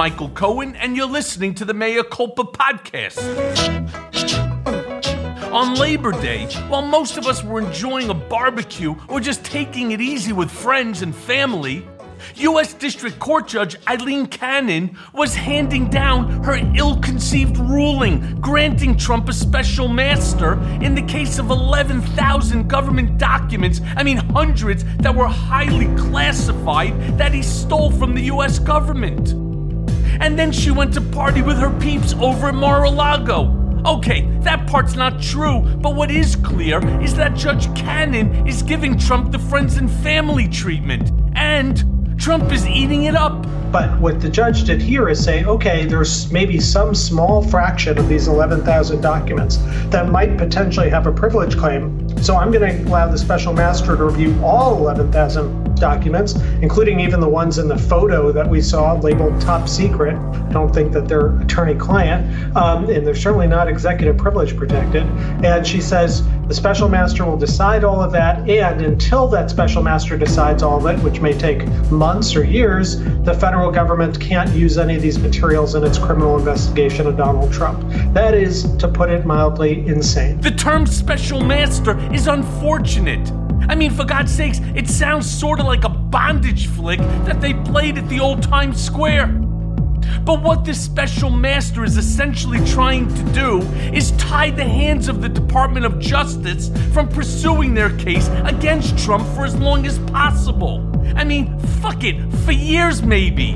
Michael Cohen, and you're listening to the Mea Culpa podcast. On Labor Day, while most of us were enjoying a barbecue or just taking it easy with friends and family, U.S. District Court Judge Aileen Cannon was handing down her ill conceived ruling granting Trump a special master in the case of 11,000 government documents, I mean, hundreds that were highly classified that he stole from the U.S. government. And then she went to party with her peeps over at Mar a Lago. Okay, that part's not true, but what is clear is that Judge Cannon is giving Trump the friends and family treatment. And Trump is eating it up. But what the judge did here is say, okay, there's maybe some small fraction of these 11,000 documents that might potentially have a privilege claim. So I'm going to allow the special master to review all 11,000 documents, including even the ones in the photo that we saw labeled top secret. I don't think that they're attorney client, um, and they're certainly not executive privilege protected. And she says the special master will decide all of that, and until that special master decides all of it, which may take months or years, the federal government can't use any of these materials in its criminal investigation of Donald Trump. That is, to put it mildly, insane. The term special master is unfortunate. I mean, for God's sakes, it sounds sort of like a bondage flick that they played at the old Times Square. But what this special master is essentially trying to do is tie the hands of the Department of Justice from pursuing their case against Trump for as long as possible. I mean, fuck it, for years maybe.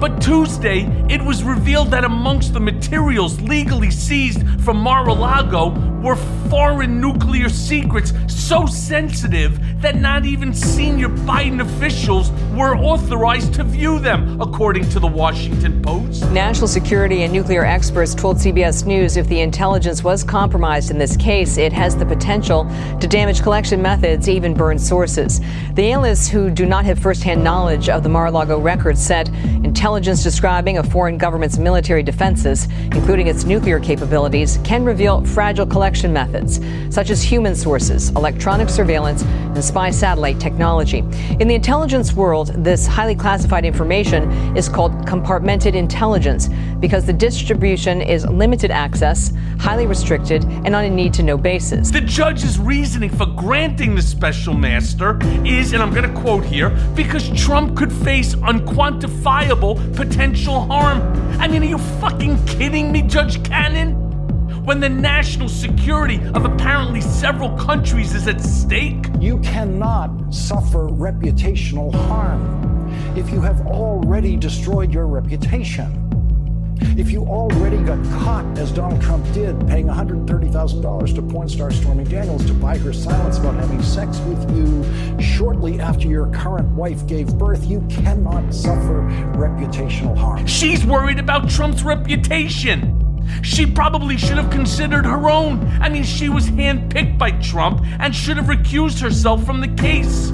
But Tuesday, it was revealed that amongst the materials legally seized from Mar a Lago were foreign nuclear secrets so sensitive that not even senior Biden officials were authorized to view them, according to the Washington Post. National security and nuclear experts told CBS News if the intelligence was compromised in this case, it has the potential to damage collection methods, even burn sources. The analysts who do not have firsthand knowledge of the Mar a Lago records said intelligence describing a foreign government's military defenses, including its nuclear capabilities, can reveal fragile collection methods, such as human sources, electronic surveillance, and spy satellite technology. In the intelligence world, this highly classified information is called compartmented intelligence because the distribution is limited access, highly restricted, and on a need to know basis. The judge's reasoning for granting the special master is, and I'm going to quote here, because Trump could face unquantifiable potential harm. I mean, are you fucking kidding me, Judge Cannon? When the national security of apparently several countries is at stake? You cannot suffer reputational harm if you have already destroyed your reputation. If you already got caught, as Donald Trump did, paying $130,000 to porn star Stormy Daniels to buy her silence about having sex with you shortly after your current wife gave birth, you cannot suffer reputational harm. She's worried about Trump's reputation. She probably should have considered her own. I mean, she was handpicked by Trump and should have recused herself from the case.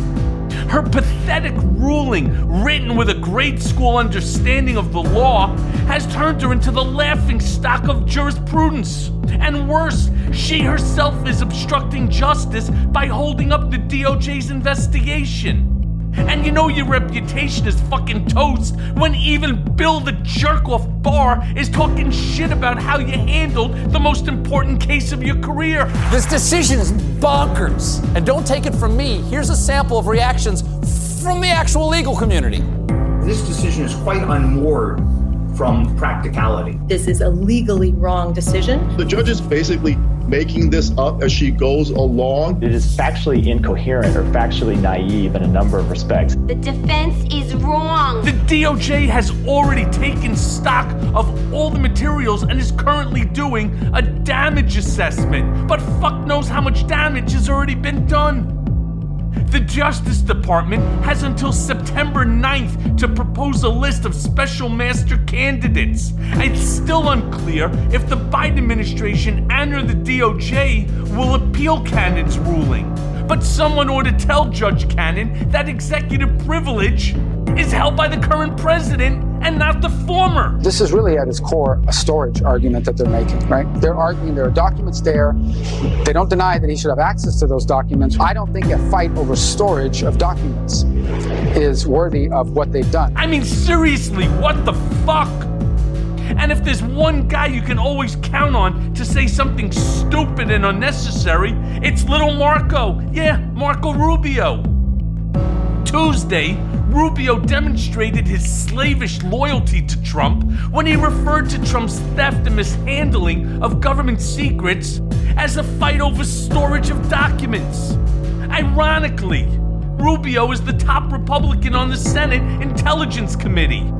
Her pathetic ruling, written with a grade school understanding of the law, has turned her into the laughing stock of jurisprudence. And worse, she herself is obstructing justice by holding up the DOJ's investigation. And you know your reputation is fucking toast when even Bill the jerk off Barr is talking shit about how you handled the most important case of your career. This decision is bonkers. And don't take it from me. Here's a sample of reactions from the actual legal community. This decision is quite unmoored from practicality. This is a legally wrong decision. The judge is basically making this up as she goes along. It is factually incoherent or factually naive in a number of respects. The defense is wrong. The DOJ has already taken stock of all the materials and is currently doing a damage assessment. But fuck knows how much damage has already been done. The Justice Department has until September 9th to propose a list of special master candidates. It's still unclear if the Biden administration and or the DOJ will appeal Cannon's ruling. But someone ought to tell Judge Cannon that executive privilege is held by the current president and not the former. This is really at its core a storage argument that they're making, right? They're arguing there are documents there. They don't deny that he should have access to those documents. I don't think a fight over storage of documents is worthy of what they've done. I mean, seriously, what the fuck? And if there's one guy you can always count on to say something stupid and unnecessary, it's little Marco. Yeah, Marco Rubio. Tuesday, Rubio demonstrated his slavish loyalty to Trump when he referred to Trump's theft and mishandling of government secrets as a fight over storage of documents. Ironically, Rubio is the top Republican on the Senate Intelligence Committee.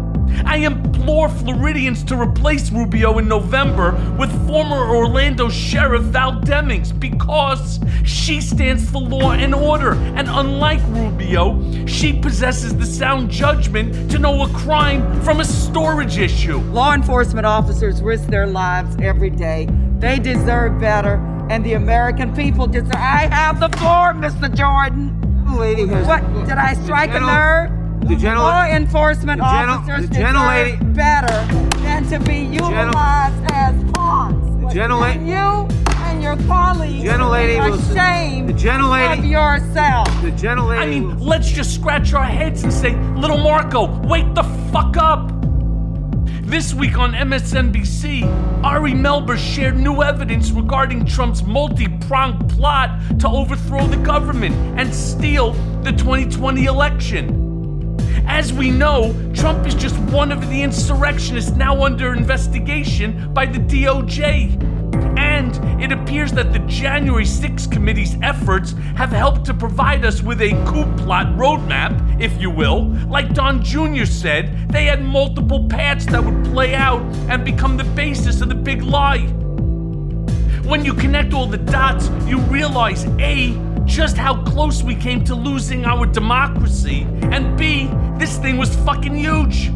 I implore Floridians to replace Rubio in November with former Orlando Sheriff Val Demings because she stands for law and order, and unlike Rubio, she possesses the sound judgment to know a crime from a storage issue. Law enforcement officers risk their lives every day. They deserve better, and the American people deserve. I have the floor, Mr. Jordan. Lady has, what did I strike a nerve? The general, law enforcement the gentle, officers the gentle deserve lady, better than to be utilized as pawns. The gentle lady, and you and your colleagues gentle lady are ashamed the gentle lady, of yourself. The gentle lady. I mean, let's just scratch our heads and say, Little Marco, wake the fuck up. This week on MSNBC, Ari Melber shared new evidence regarding Trump's multi pronged plot to overthrow the government and steal the 2020 election. As we know, Trump is just one of the insurrectionists now under investigation by the DOJ. And it appears that the January 6 committee's efforts have helped to provide us with a coup plot roadmap, if you will. Like Don Jr. said, they had multiple paths that would play out and become the basis of the big lie. When you connect all the dots, you realize A, just how close we came to losing our democracy, and B, this thing was fucking huge.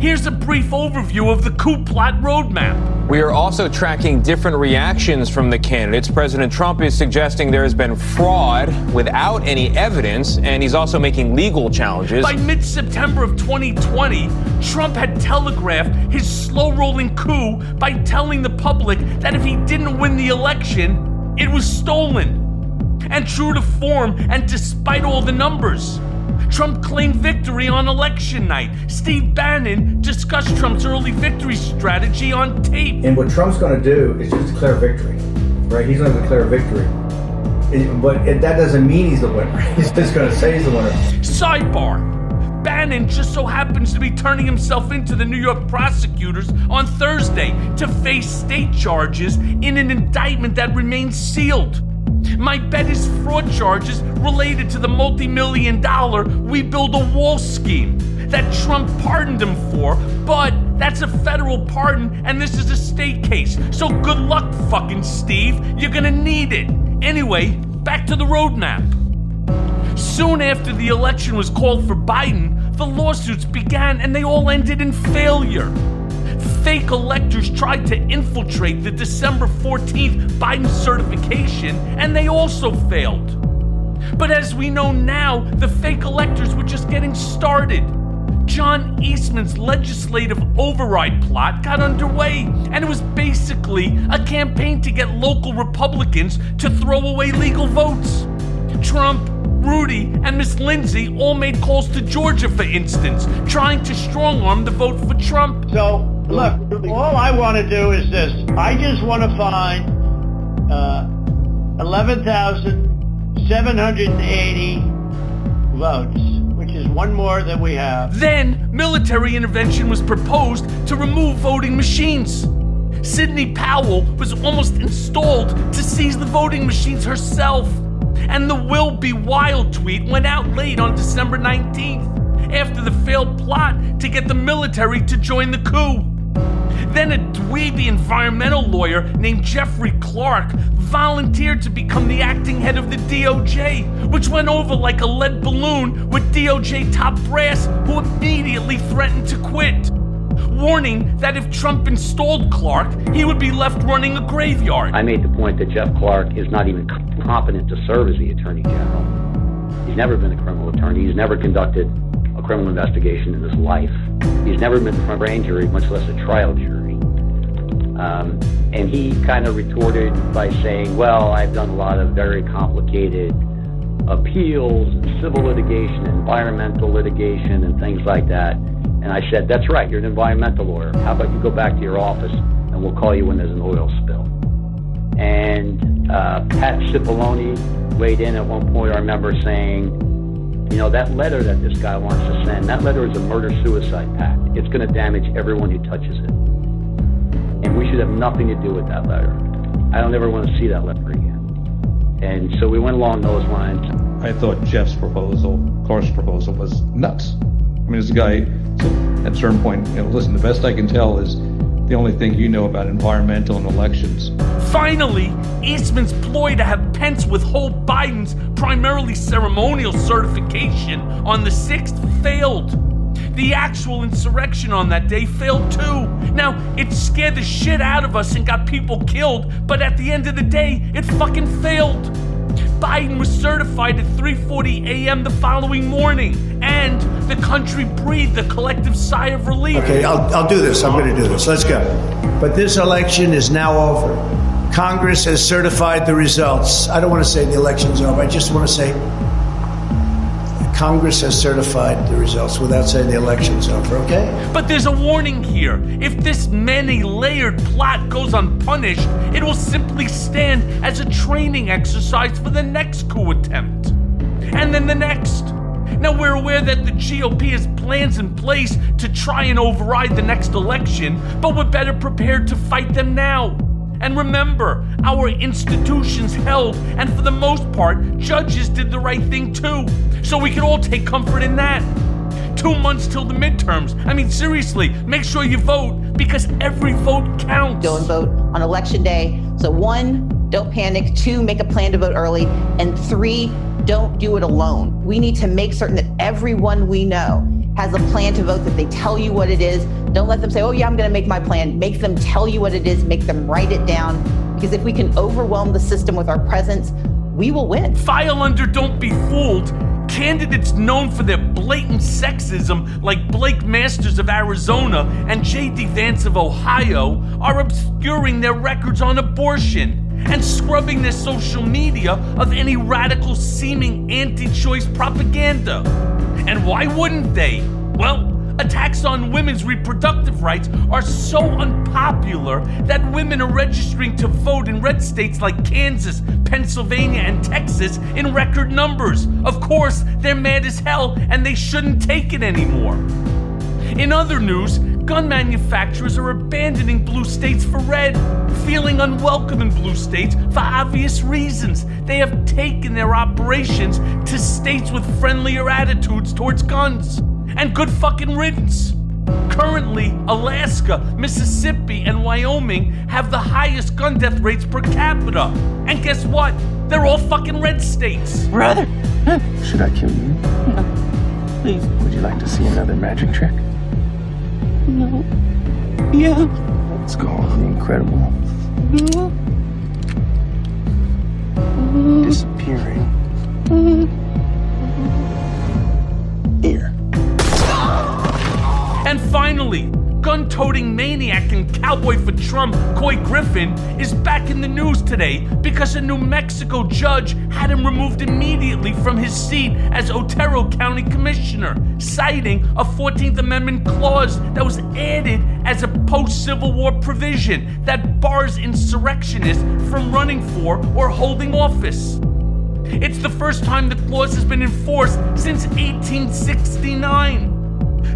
Here's a brief overview of the coup plot roadmap. We are also tracking different reactions from the candidates. President Trump is suggesting there has been fraud without any evidence, and he's also making legal challenges. By mid September of 2020, Trump had telegraphed his slow rolling coup by telling the public that if he didn't win the election, it was stolen. And true to form, and despite all the numbers, Trump claimed victory on election night. Steve Bannon discussed Trump's early victory strategy on tape. And what Trump's going to do is just declare victory, right? He's going to declare victory. It, but it, that doesn't mean he's the winner. He's just going to say he's the winner. Sidebar. Bannon just so happens to be turning himself into the New York prosecutors on Thursday to face state charges in an indictment that remains sealed. My bet is fraud charges related to the multi million dollar We Build a Wall scheme that Trump pardoned him for, but that's a federal pardon and this is a state case. So good luck, fucking Steve. You're gonna need it. Anyway, back to the roadmap. Soon after the election was called for Biden, the lawsuits began and they all ended in failure fake electors tried to infiltrate the December 14th Biden certification, and they also failed. But as we know now, the fake electors were just getting started. John Eastman's legislative override plot got underway, and it was basically a campaign to get local Republicans to throw away legal votes. Trump, Rudy, and Miss Lindsey all made calls to Georgia, for instance, trying to strong arm the vote for Trump. So, look, all I want to do is this I just want to find uh, 11,780 votes, which is one more than we have. Then, military intervention was proposed to remove voting machines. Sidney Powell was almost installed to seize the voting machines herself. And the Will Be Wild tweet went out late on December 19th after the failed plot to get the military to join the coup. Then a dweeby environmental lawyer named Jeffrey Clark volunteered to become the acting head of the DOJ, which went over like a lead balloon with DOJ top brass, who immediately threatened to quit. Warning that if Trump installed Clark, he would be left running a graveyard. I made the point that Jeff Clark is not even competent to serve as the Attorney General. He's never been a criminal attorney, he's never conducted criminal investigation in his life. He's never been in front of a grand jury, much less a trial jury. Um, and he kind of retorted by saying, Well, I've done a lot of very complicated appeals, civil litigation, environmental litigation, and things like that. And I said, That's right, you're an environmental lawyer. How about you go back to your office and we'll call you when there's an oil spill? And uh, Pat Cipollone weighed in at one point, I remember saying, you know, that letter that this guy wants to send, that letter is a murder suicide pact. It's going to damage everyone who touches it. And we should have nothing to do with that letter. I don't ever want to see that letter again. And so we went along those lines. I thought Jeff's proposal, Clark's proposal, was nuts. I mean, this guy at a certain point, you know, listen, the best I can tell is the only thing you know about environmental and elections. Finally, Eastman's ploy to have Pence withhold Biden's primarily ceremonial certification on the 6th failed. The actual insurrection on that day failed too. Now, it scared the shit out of us and got people killed, but at the end of the day, it fucking failed. Biden was certified at 3:40 a.m. the following morning, and the country breathed a collective sigh of relief. Okay, I'll, I'll do this. I'm going to do this. Let's go. But this election is now over. Congress has certified the results. I don't want to say the election's over. I just want to say Congress has certified the results without saying the election's over, okay? But there's a warning here. If this many layered plot goes unpunished, it will simply stand as a training exercise for the next coup attempt. And then the next. Now, we're aware that the GOP has plans in place to try and override the next election, but we're better prepared to fight them now. And remember, our institutions held, and for the most part, judges did the right thing too. So we can all take comfort in that. Two months till the midterms. I mean, seriously, make sure you vote because every vote counts. Don't vote on election day. So, one, don't panic. Two, make a plan to vote early. And three, don't do it alone. We need to make certain that everyone we know has a plan to vote, that they tell you what it is. Don't let them say, oh, yeah, I'm going to make my plan. Make them tell you what it is, make them write it down. Because if we can overwhelm the system with our presence, we will win. File under Don't Be Fooled. Candidates known for their blatant sexism, like Blake Masters of Arizona and J.D. Vance of Ohio, are obscuring their records on abortion and scrubbing their social media of any radical seeming anti choice propaganda. And why wouldn't they? Well, attacks on women's reproductive rights are so unpopular that women are registering to vote in red states like Kansas, Pennsylvania, and Texas in record numbers. Of course, they're mad as hell and they shouldn't take it anymore. In other news, gun manufacturers are abandoning blue states for red, feeling unwelcome in blue states for obvious reasons. They have taken their operations to states with friendlier attitudes towards guns. And good fucking riddance. Currently, Alaska, Mississippi, and Wyoming have the highest gun death rates per capita. And guess what? They're all fucking red states. Brother! Should I kill you? No. Please. Would you like to see another magic trick? No. Yeah. Let's go over the incredible. No. Disappearing. Mm-hmm. Here. And finally, gun toting maniac and cowboy for Trump, Couy Griffin, is back in the news today because a New Mexico judge had him removed immediately from his seat as Otero County Commissioner, citing a 14th Amendment clause that was added as a post Civil War provision that bars insurrectionists from running for or holding office. It's the first time the clause has been enforced since 1869.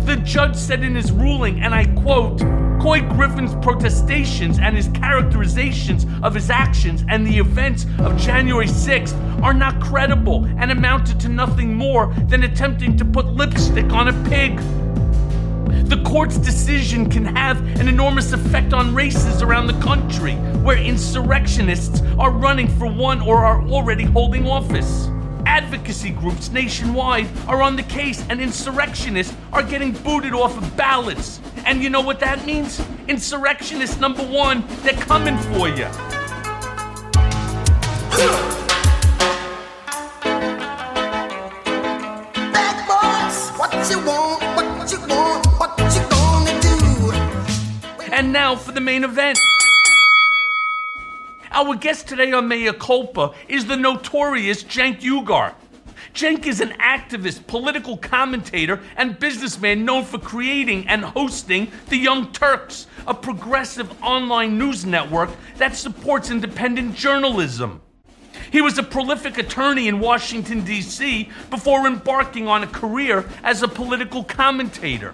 The judge said in his ruling, and I quote, Couy Griffin's protestations and his characterizations of his actions and the events of January 6th are not credible and amounted to nothing more than attempting to put lipstick on a pig. The court's decision can have an enormous effect on races around the country where insurrectionists are running for one or are already holding office. Advocacy groups nationwide are on the case, and insurrectionists are getting booted off of ballots. And you know what that means? Insurrectionist number one, they're coming for you. Bad boys, what you want, what you want, what you gonna do? And now for the main event. Our guest today on Mea Culpa is the notorious Cenk Uygur. Cenk is an activist, political commentator, and businessman known for creating and hosting The Young Turks, a progressive online news network that supports independent journalism. He was a prolific attorney in Washington, D.C., before embarking on a career as a political commentator.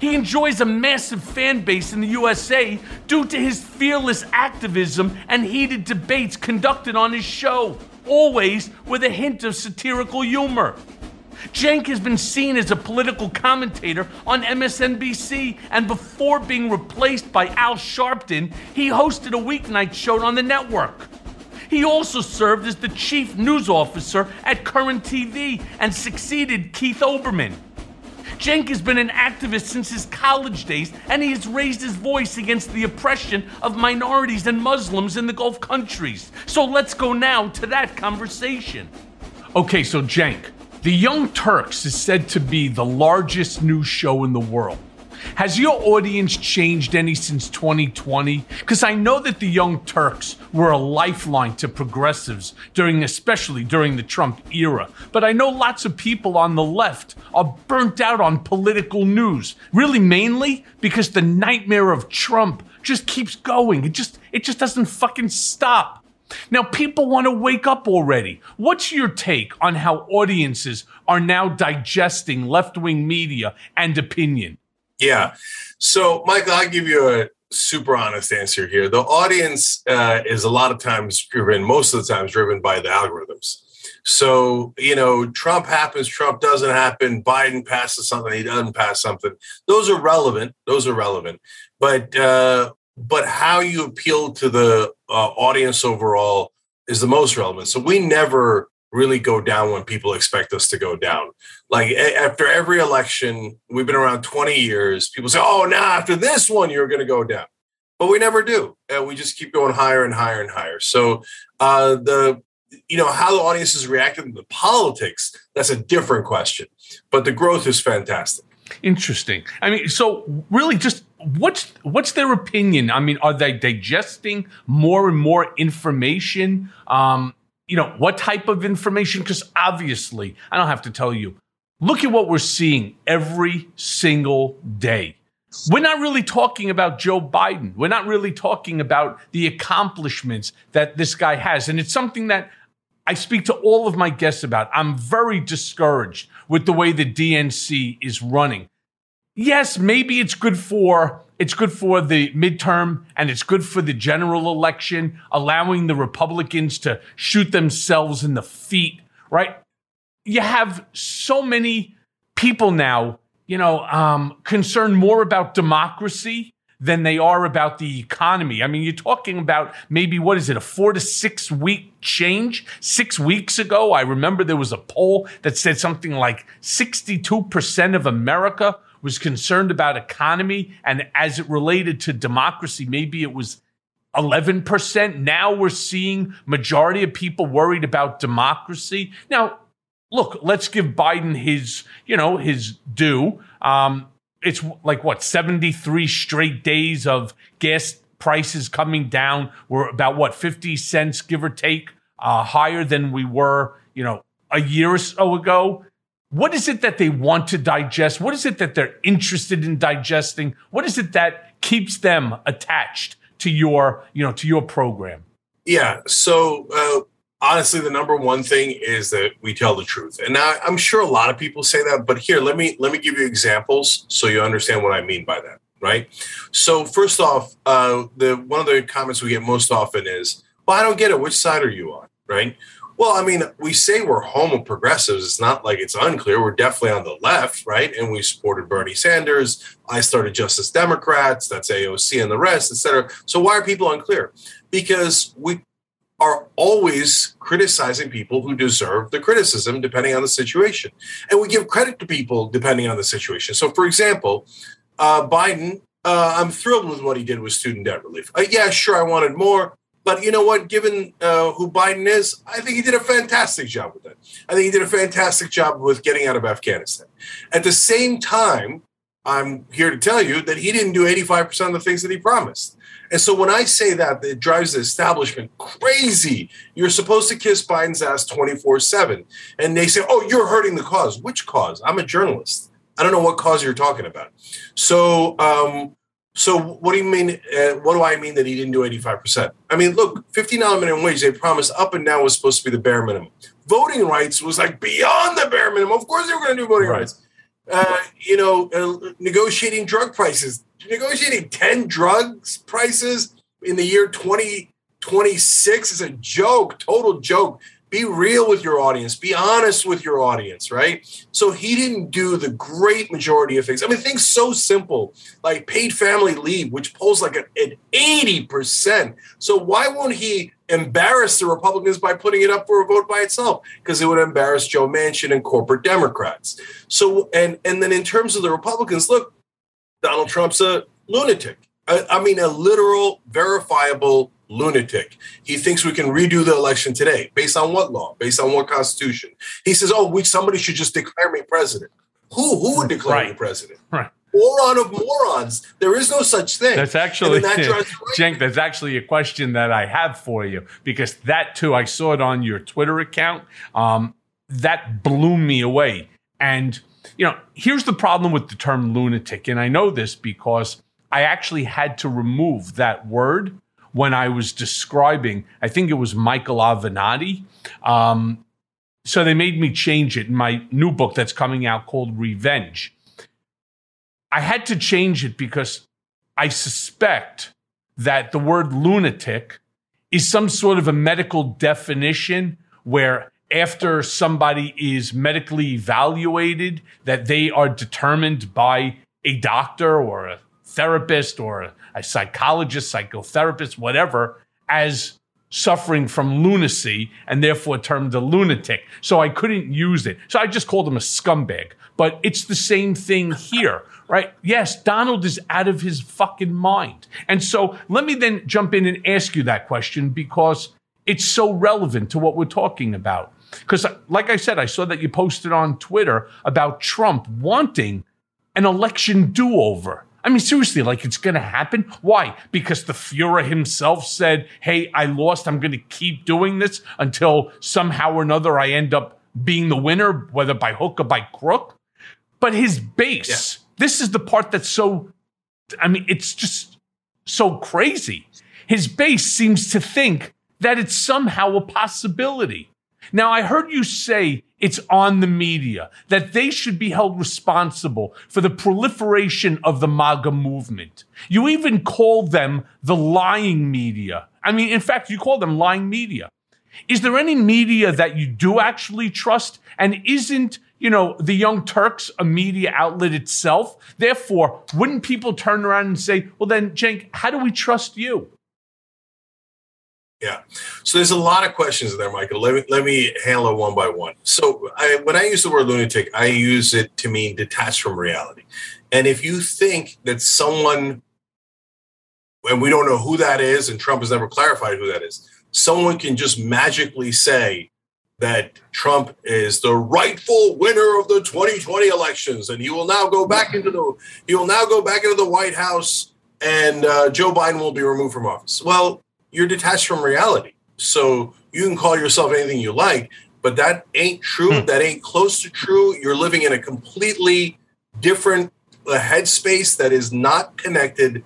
He enjoys a massive fan base in the USA due to his fearless activism and heated debates conducted on his show, always with a hint of satirical humor. Cenk has been seen as a political commentator on MSNBC, and before being replaced by Al Sharpton, he hosted a weeknight show on the network. He also served as the chief news officer at Current TV and succeeded Keith Olbermann. Cenk has been an activist since his college days, and he has raised his voice against the oppression of minorities and Muslims in the Gulf countries. So let's go now to that conversation. Okay, so Cenk, The Young Turks is said to be the largest news show in the world. Has your audience changed any since 2020? Because I know that the Young Turks were a lifeline to progressives during, especially during the Trump era. But I know lots of people on the left are burnt out on political news. Really, mainly because the nightmare of Trump just keeps going. It just, it just doesn't fucking stop. Now, people want to wake up already. What's your take on how audiences are now digesting left wing media and opinion? Yeah. So, Michael, I'll give you a super honest answer here. The audience uh, is a lot of times driven, most of the times driven by the algorithms. So, you know, Trump happens, Trump doesn't happen, Biden passes something, he doesn't pass something. Those are relevant. Those are relevant. But, uh, but how you appeal to the uh, audience overall is the most relevant. So we never really go down when people expect us to go down. Like after every election, we've been around 20 years, people say, oh, now after this one, you're going to go down. But we never do. And we just keep going higher and higher and higher. So uh, the, you know, how the audience is reacting to the politics, that's a different question. But the growth is fantastic. Interesting. I mean, so really just what's what's their opinion? I mean, are they digesting more and more information? Um, you know, what type of information? Because obviously, I don't have to tell you, look at what we're seeing every single day. We're not really talking about Joe Biden. We're not really talking about the accomplishments that this guy has. And it's something that I speak to all of my guests about. I'm very discouraged with the way the DNC is running. Yes, maybe it's good for it's good for the midterm and it's good for the general election, allowing the Republicans to shoot themselves in the feet, right? You have so many people now, you know, um, concerned more about democracy than they are about the economy. I mean, you're talking about maybe what is it, a four to six week change? Six weeks ago, I remember there was a poll that said something like 62% of America was concerned about economy. And as it related to democracy, maybe it was 11%. Now we're seeing majority of people worried about democracy. Now, look, let's give Biden his, you know, his due. Um, it's like what 73 straight days of gas prices coming down. We're about what 50 cents, give or take, uh, higher than we were, you know, a year or so ago. What is it that they want to digest? What is it that they're interested in digesting? What is it that keeps them attached to your, you know, to your program? Yeah. So uh, honestly, the number one thing is that we tell the truth, and now I'm sure a lot of people say that, but here, let me let me give you examples so you understand what I mean by that. Right. So first off, uh, the one of the comments we get most often is, "Well, I don't get it. Which side are you on?" Right. Well, I mean, we say we're homo progressives. It's not like it's unclear. We're definitely on the left, right? And we supported Bernie Sanders. I started Justice Democrats. That's AOC and the rest, et cetera. So why are people unclear? Because we are always criticizing people who deserve the criticism depending on the situation. And we give credit to people depending on the situation. So, for example, uh, Biden, uh, I'm thrilled with what he did with student debt relief. Uh, yeah, sure, I wanted more But you know what? Given uh, who Biden is, I think he did a fantastic job with that. I think he did a fantastic job with getting out of Afghanistan. At the same time, I'm here to tell you that he didn't do 85% of the things that he promised. And so when I say that, it drives the establishment crazy. You're supposed to kiss Biden's ass 24 7. And they say, oh, you're hurting the cause. Which cause? I'm a journalist. I don't know what cause you're talking about. So, um, so what do you mean? Uh, what do I mean that he didn't do 85%? I mean, look, $15 minimum wage, they promised up and down was supposed to be the bare minimum. Voting rights was like beyond the bare minimum. Of course they were going to do voting Right. rights. Uh, you know, uh, negotiating drug prices, negotiating 10 drugs prices in the year 2026 is a joke, total joke. Be real with your audience, be honest with your audience, right? So he didn't do the great majority of things. I mean, things so simple like paid family leave, which polls like an, an 80%. So why won't he embarrass the Republicans by putting it up for a vote by itself? Because it would embarrass Joe Manchin and corporate Democrats. So and and then in terms of the Republicans, look, Donald Trump's a lunatic. I, I mean, a literal, verifiable lunatic. He thinks we can redo the election today. Based on what law? Based on what constitution? He says, oh, we, somebody should just declare me president. Who, who would declare you president? Right. Moron of morons. There is no such thing. That's actually, then that drives- Cenk, that's actually a question that I have for you because that too, I saw it on your Twitter account. Um, that blew me away. And, you know, here's the problem with the term lunatic. And I know this because I actually had to remove that word when I was describing, I think it was Michael Avenatti. Um, so they made me change it in my new book that's coming out called Revenge. I had to change it because I suspect that the word lunatic is some sort of a medical definition where after somebody is medically evaluated that they are determined by a doctor or a therapist or a, psychologist psychotherapist whatever as suffering from lunacy and therefore termed a lunatic. So i couldn't use it. So i just called him a scumbag. But it's the same thing here right yes donald is out of his fucking mind and so let me then jump in and ask you that question because it's so relevant to what we're talking about because like i said i saw that you posted on twitter about trump wanting an election do-over I mean, seriously, like it's going to happen. Why? Because the Fuhrer himself said, Hey, I lost. I'm going to keep doing this until somehow or another I end up being the winner, whether by hook or by crook. But his base, this is the part that's so, I mean, it's just so crazy. His base seems to think that it's somehow a possibility. Now, I heard you say it's on the media, that they should be held responsible for the proliferation of the MAGA movement. You even call them the lying media. I mean, in fact, you call them lying media. Is there any media that you do actually trust? And isn't, you know, the Young Turks a media outlet itself? Therefore, wouldn't people turn around and say, well, then, Cenk, how do we trust you? Yeah. So there's a lot of questions there, Michael. Let me let me handle it one by one. So I, when I use the word lunatic, I use it to mean detached from reality. And if you think that someone, and we don't know who that is, and Trump has never clarified who that is, someone can just magically say that Trump is the rightful winner of the 2020 elections, and he will now go back into the he will now go back into the White House, and uh, Joe Biden will be removed from office. Well, you're detached from reality. So you can call yourself anything you like, but that ain't true. That ain't close to true. You're living in a completely different uh, headspace that is not connected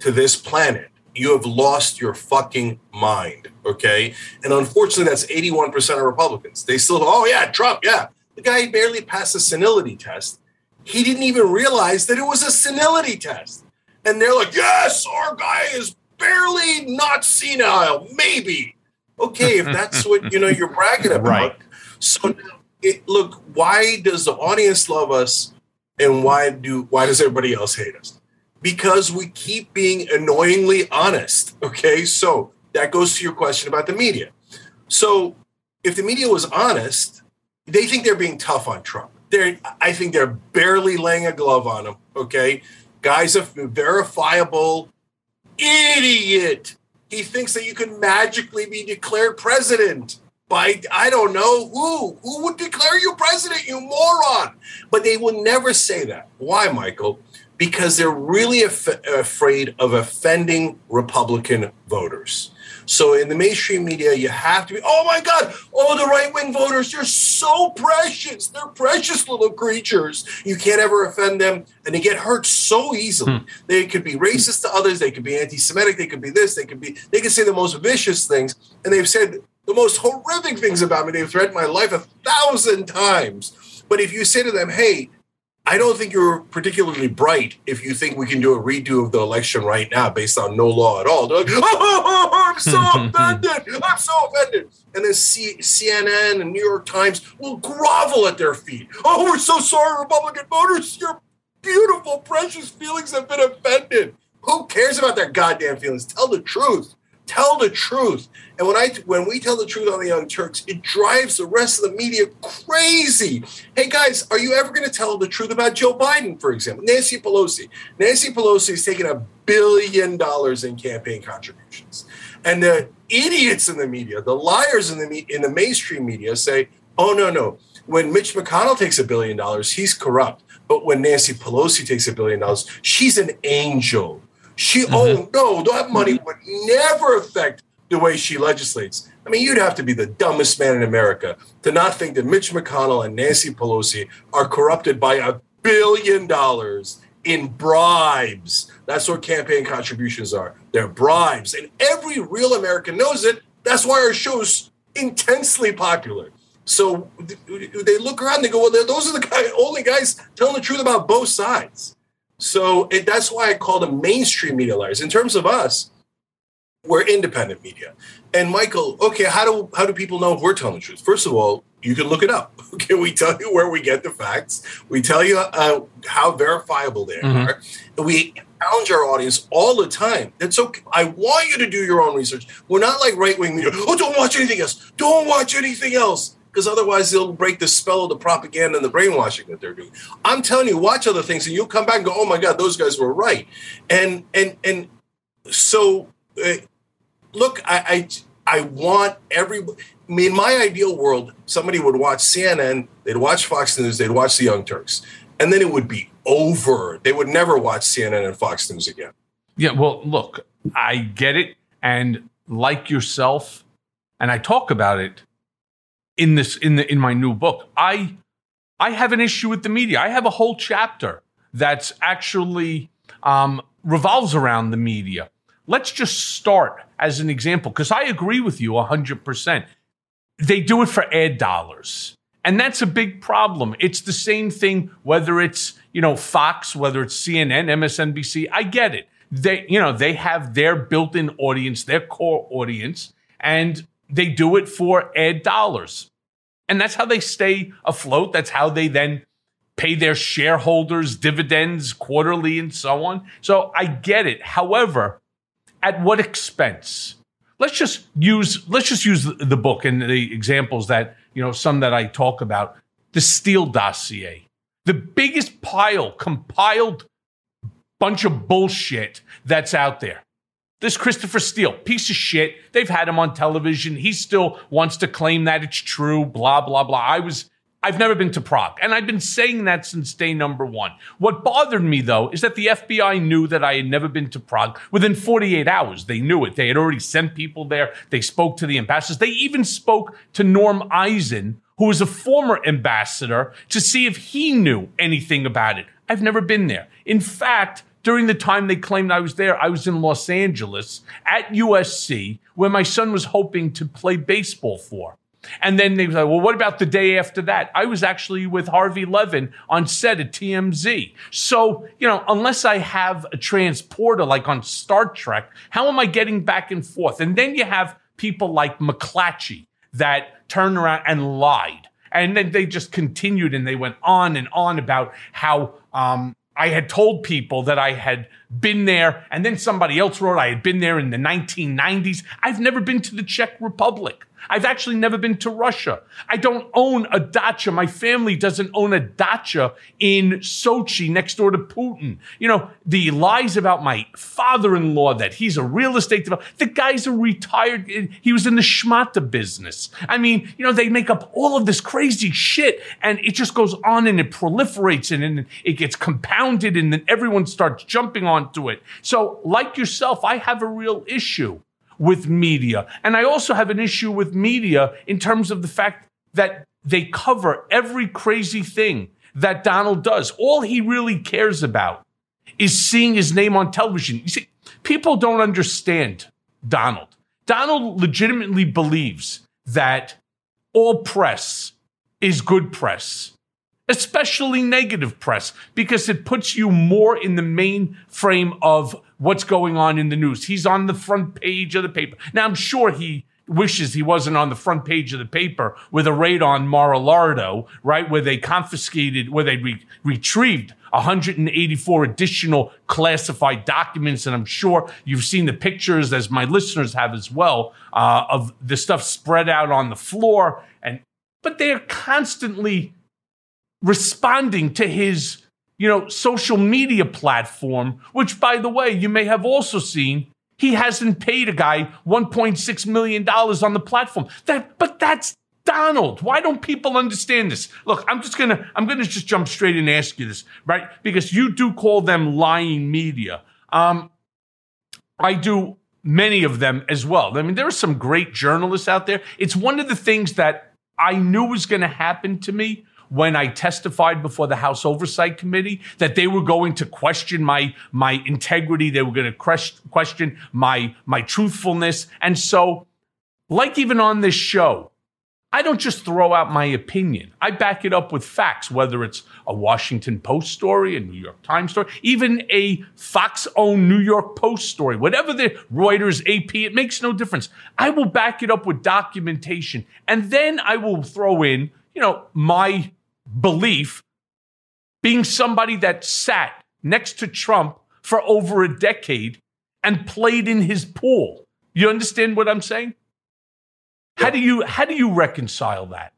to this planet. You have lost your fucking mind. Okay. And unfortunately, that's 81% of Republicans. They still, oh, yeah, Trump. Yeah. The guy barely passed a senility test. He didn't even realize that it was a senility test. And they're like, yes, our guy is barely not senile, maybe. Okay, if that's what you know you're bragging about. Right. So it, look, why does the audience love us, and why do why does everybody else hate us? Because we keep being annoyingly honest. Okay, so that goes to your question about the media. So if the media was honest, they think they're being tough on Trump. They're, I think they're barely laying a glove on him. Okay, guys, a verifiable idiot He thinks that you can magically be declared president by I don't know who. Who would declare you president, you moron? But they will never say that. Why, Michael? Because they're really af- afraid of offending Republican voters. So in the mainstream media, you have to be, oh my God, oh, the right wing voters, they're so precious. They're precious little creatures. You can't ever offend them. And they get hurt so easily. Hmm. They could be racist to others. They could be anti Semitic. They could be this. They could be, they could say the most vicious things. And they've said the most horrific things about me. They've threatened my life a thousand times. But if you say to them, hey, I don't think you're particularly bright if you think we can do a redo of the election right now based on no law at all. Like, oh, I'm so offended. I'm so offended. And then C- CNN and New York Times will grovel at their feet. Oh, we're so sorry, Republican voters. Your beautiful, precious feelings have been offended. Who cares about their goddamn feelings? Tell the truth. Tell the truth. And when I when we tell the truth on the Young Turks, it drives the rest of the media crazy. Hey guys, are you ever going to tell the truth about Joe Biden, for example? Nancy Pelosi. Nancy Pelosi has taken a billion dollars in campaign contributions. And the idiots in the media, the liars in the me- in the mainstream media say, "Oh no, no. When Mitch McConnell takes a billion dollars, he's corrupt. But when Nancy Pelosi takes a billion dollars, she's an angel. She, mm-hmm. oh no, that money would never affect the way she legislates. I mean, you'd have to be the dumbest man in America to not think that Mitch McConnell and Nancy Pelosi are corrupted by a billion dollars in bribes. That's what campaign contributions are. They're bribes. And every real American knows it. That's why our show's intensely popular. So they look around, they go, well, those are the guy, only guys telling the truth about both sides. So it, that's why I call them mainstream media liars. In terms of us, we're independent media. And Michael, okay, how do how do people know if we're telling the truth? First of all, you can look it up. Okay, we tell you where we get the facts. We tell you uh, how verifiable they Mhm. are. And we challenge our audience all the time. It's okay. I want you to do your own research. We're not like right wing media. Oh, don't watch anything else. Don't watch anything else. Because otherwise, they'll break the spell of the propaganda and the brainwashing that they're doing. I'm telling you, watch other things, and you'll come back and go, "Oh my God, those guys were right." And and and so uh, look, I, I I want every. I mean, in my ideal world, somebody would watch CNN, they'd watch Fox News, they'd watch the Young Turks, and then it would be over. They would never watch CNN and Fox News again. Yeah, well, look, I get it. And like yourself, and I talk about it in this in the in my new book, I I have an issue with the media. I have a whole chapter that's actually um, revolves around the media. Let's just start as an example, because I agree with you 100%. They do it for ad dollars. And that's a big problem. It's the same thing whether it's, you know, Fox, whether it's CNN, MSNBC. I get it. They, you know, they have their built-in audience, their core audience, and they do it for ad dollars. And that's how they stay afloat. That's how they then pay their shareholders dividends quarterly and so on. So I get it. However, at what expense? Let's just use let's just use the- book and the examples that, you know, some that I talk about. The Steele dossier. The biggest pile compiled bunch of bullshit that's out there. This Christopher Steele, piece of shit. They've had him on television. He still wants to claim that it's true, blah, blah, blah. I was, I've never been to Prague, and I've been saying that since day number one. What bothered me, though, is that the FBI knew that I had never been to Prague within 48 hours. They knew it. They had already sent people there. They spoke to the ambassadors. They even spoke to Norm Eisen, who was a former ambassador, to see if he knew anything about it. I've never been there. In fact, during the time they claimed I was there, I was in Los Angeles at USC, where my son was hoping to play baseball for. And then they were like, well, what about the day after that? I was actually with Harvey Levin on set at TMZ. So, you know, unless I have a transporter like on Star Trek, how am I getting back and forth? And then you have people like McClatchy that turned around and lied. And then they just continued and they went on and on about how um, I had told people that I had been there, and then somebody else wrote I had been there in the 1990s. I've never been to the Czech Republic. I've actually never been to Russia. I don't own a dacha. My family doesn't own a dacha in Sochi next door to Putin. You know, the lies about my father in law that he's a real estate developer. The guy's a retired, he was in the schmata business. I mean, you know, they make up all of this crazy shit and it just goes on and it proliferates and, and it gets compounded and then everyone starts jumping onto it. So, like yourself, I have a real issue with media. And I also have an issue with media in terms of the fact that they cover every crazy thing that Donald does. All he really cares about is seeing his name on television. You see, people don't understand Donald. Donald legitimately believes that all press is good press, especially negative press, because it puts you more in the main frame of what's going on in the news. He's on the front page of the paper. Now, I'm sure he wishes he wasn't on the front page of the paper with a raid on Mar-a-Lardo, right, where they confiscated, where they re- retrieved 184 additional classified documents. And I'm sure you've seen the pictures, as my listeners have as well, uh, of the stuff spread out on the floor. And but they're constantly responding to his, you know, social media platform, which, by the way, you may have also seen. He hasn't paid a guy 1.6 million dollars on the platform. That, but that's Donald. Why don't people understand this? Look, I'm just gonna I'm gonna just jump straight and ask you this, right? Because you do call them lying media. Um, I do many of them as well. I mean, there are some great journalists out there. It's one of the things that I knew was going to happen to me when I testified before the House Oversight Committee that they were going to question my my integrity, they were going to question my my truthfulness, and so, like even on this show, I don't just throw out my opinion. I back it up with facts, whether it's a Washington Post story, a New York Times story, even a Fox owned New York Post story, whatever the Reuters, AP, it makes no difference. I will back it up with documentation. And then I will throw in, you know, my belief being somebody that sat next to Trump for over a decade and played in his pool. You understand what I'm saying? How do you how do you reconcile that?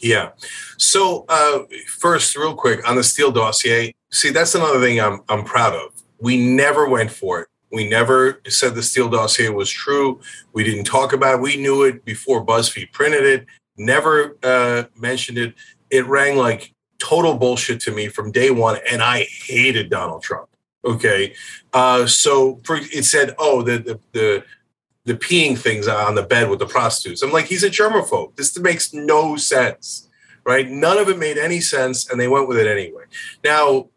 Yeah. So uh, first, real quick on the Steele dossier. See, that's another thing I'm I'm proud of. We never went for it. We never said the Steele dossier was true. We didn't talk about it. We knew it before BuzzFeed printed it. Never uh, mentioned it. It rang like total bullshit to me from day one, and I hated Donald Trump. Okay, uh, so for, it said, "Oh, the the, the the peeing things on the bed with the prostitutes. I'm like, he's a germaphobe. This makes no sense, right? None of it made any sense, and they went with it anyway. Now,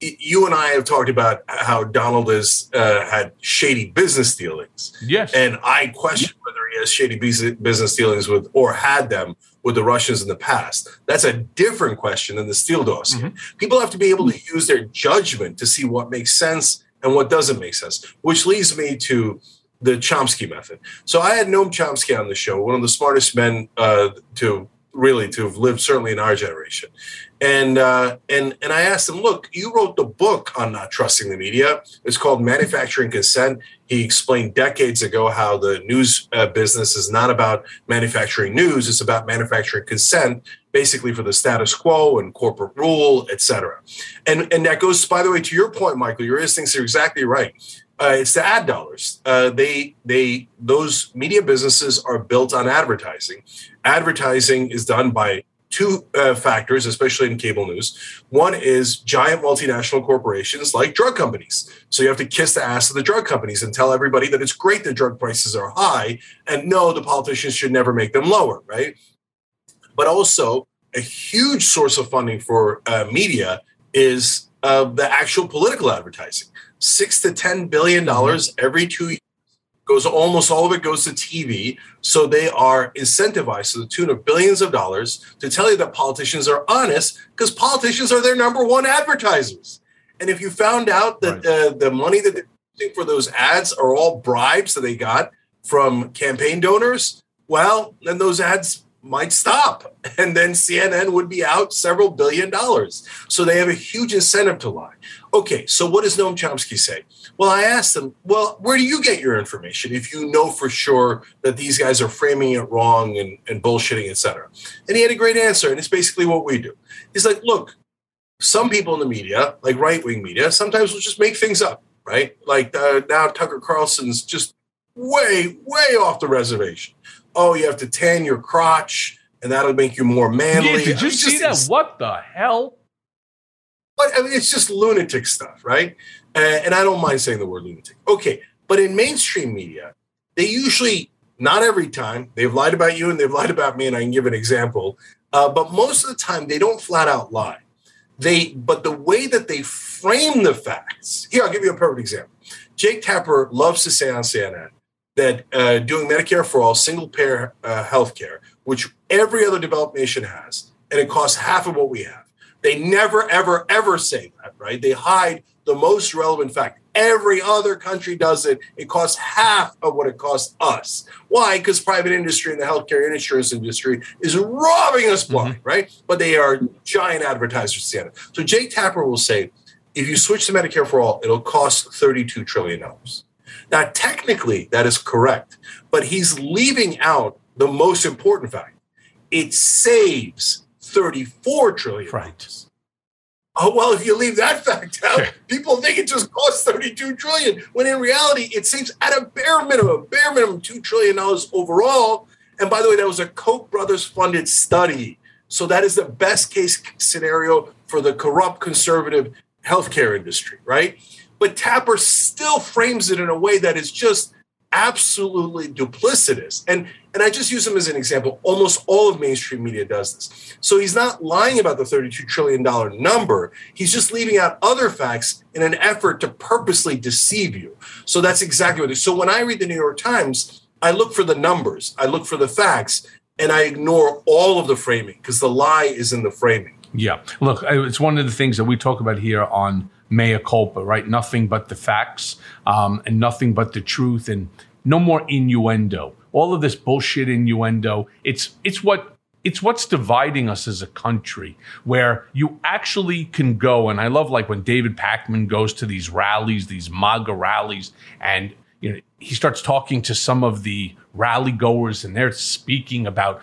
you and I have talked about how Donald has uh, had shady business dealings. Yes. And I question whether he has shady business dealings with or had them with the Russians in the past. That's a different question than the Steele dossier. Mm-hmm. People have to be able to use their judgment to see what makes sense and what doesn't make sense, which leads me to the Chomsky method. So I had Noam Chomsky on the show, one of the smartest men uh, to really to have lived certainly in our generation. And uh, and and I asked him, look, you wrote the book on not trusting the media. It's called Manufacturing Consent. He explained decades ago how the news uh, business is not about manufacturing news; it's about manufacturing consent, basically for the status quo and corporate rule, et cetera. And and that goes, by the way, to your point, Michael. Your instincts are exactly right. Uh, it's the ad dollars. Uh, they they those media businesses are built on advertising. Advertising is done by two uh, factors, especially in cable news. One is giant multinational corporations like drug companies. So you have to kiss the ass of the drug companies and tell everybody that it's great that drug prices are high, and no, the politicians should never make them lower, right? But also, a huge source of funding for uh, media is uh, the actual political advertising six to ten billion dollars every two. Goes almost all of it goes to TV, so they are incentivized to the tune of billions of dollars to tell you that politicians are honest because politicians are their number one advertisers. And if you found out that right. uh, the money that they're using for those ads are all bribes that they got from campaign donors, well, then those ads might stop, and then CNN would be out several billion dollars. So they have a huge incentive to lie. Okay, so what does Noam Chomsky say? Well, I asked him, well, where do you get your information if you know for sure that these guys are framing it wrong and, and bullshitting, et cetera? And he had a great answer, and it's basically what we do. He's like, look, some people in the media, like right wing media, sometimes will just make things up, right? Like uh, now Tucker Carlson's just way, way off the reservation. Oh, you have to tan your crotch, and that'll make you more manly. Yeah, did I you mean, see that? What the hell? But I mean, it's just lunatic stuff, right? Uh, and I don't mind saying the word lunatic. Okay, but in mainstream media, they usually, not every time, they've lied about you and they've lied about me, and I can give an example. Uh, but most of the time, they don't flat out lie. They, but the way that they frame the facts. Here, I'll give you a perfect example. Jake Tapper loves to say on CNN that uh, doing Medicare for all, single payer uh, health care, which every other developed nation has, and it costs half of what we have. They never, ever, ever say that, right? They hide the most relevant fact. Every other country does it. It costs half of what it costs us. Why? Because private industry and the healthcare and insurance industry is robbing us mm-hmm. blind, right? But they are giant advertisers. CNN. So Jake Tapper will say, if you switch to Medicare for all, it'll cost $32 trillion. Now, technically, that is correct, but he's leaving out the most important fact. It saves $34 trillion. Right. Oh, well, if you leave that fact out, people think it just costs 32 trillion, when in reality, it saves at a bare minimum, bare minimum $2 trillion overall. And by the way, that was a Koch brothers funded study. So that is the best case scenario for the corrupt conservative healthcare industry, right? But Tapper still frames it in a way that is just absolutely duplicitous. And and I just use him as an example. Almost all of mainstream media does this. So he's not lying about the $32 trillion number. He's just leaving out other facts in an effort to purposely deceive you. So that's exactly what it is. So when I read the New York Times, I look for the numbers, I look for the facts, and I ignore all of the framing because the lie is in the framing. Yeah. Look, it's one of the things that we talk about here on Mea Culpa, right? Nothing but the facts um, and nothing but the truth and no more innuendo. All of this bullshit innuendo. It's it's what it's what's dividing us as a country where you actually can go and I love like when David Pakman goes to these rallies, these MAGA rallies, and you know he starts talking to some of the rally goers and they're speaking about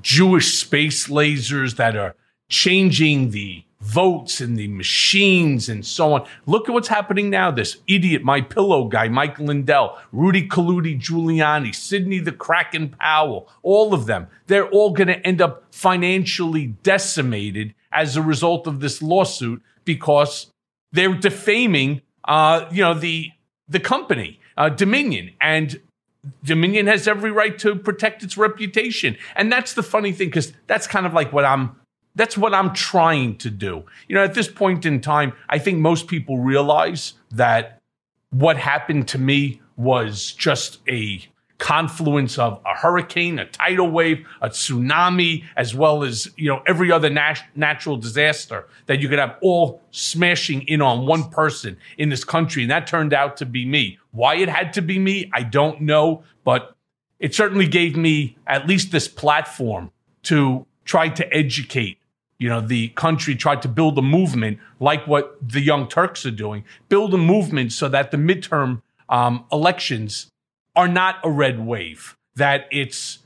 Jewish space lasers that are changing the votes and the machines and so on. Look at what's happening now. This idiot, my pillow guy, Mike Lindell, Rudy Colludi, Giuliani, Sidney the Kraken Powell, all of them. They're all going to end up financially decimated as a result of this lawsuit because they're defaming, uh, you know, the the company, uh, Dominion, and Dominion has every right to protect its reputation. And that's the funny thing, because that's kind of like what I'm that's what I'm trying to do. You know, at this point in time, I think most people realize that what happened to me was just a confluence of a hurricane, a tidal wave, a tsunami, as well as, you know, every other nat- natural disaster that you could have all smashing in on one person in this country. And that turned out to be me. Why it had to be me, I don't know, but it certainly gave me at least this platform to try to educate you know the country tried to build a movement like what the young turks are doing build a movement so that the midterm um, elections are not a red wave that it's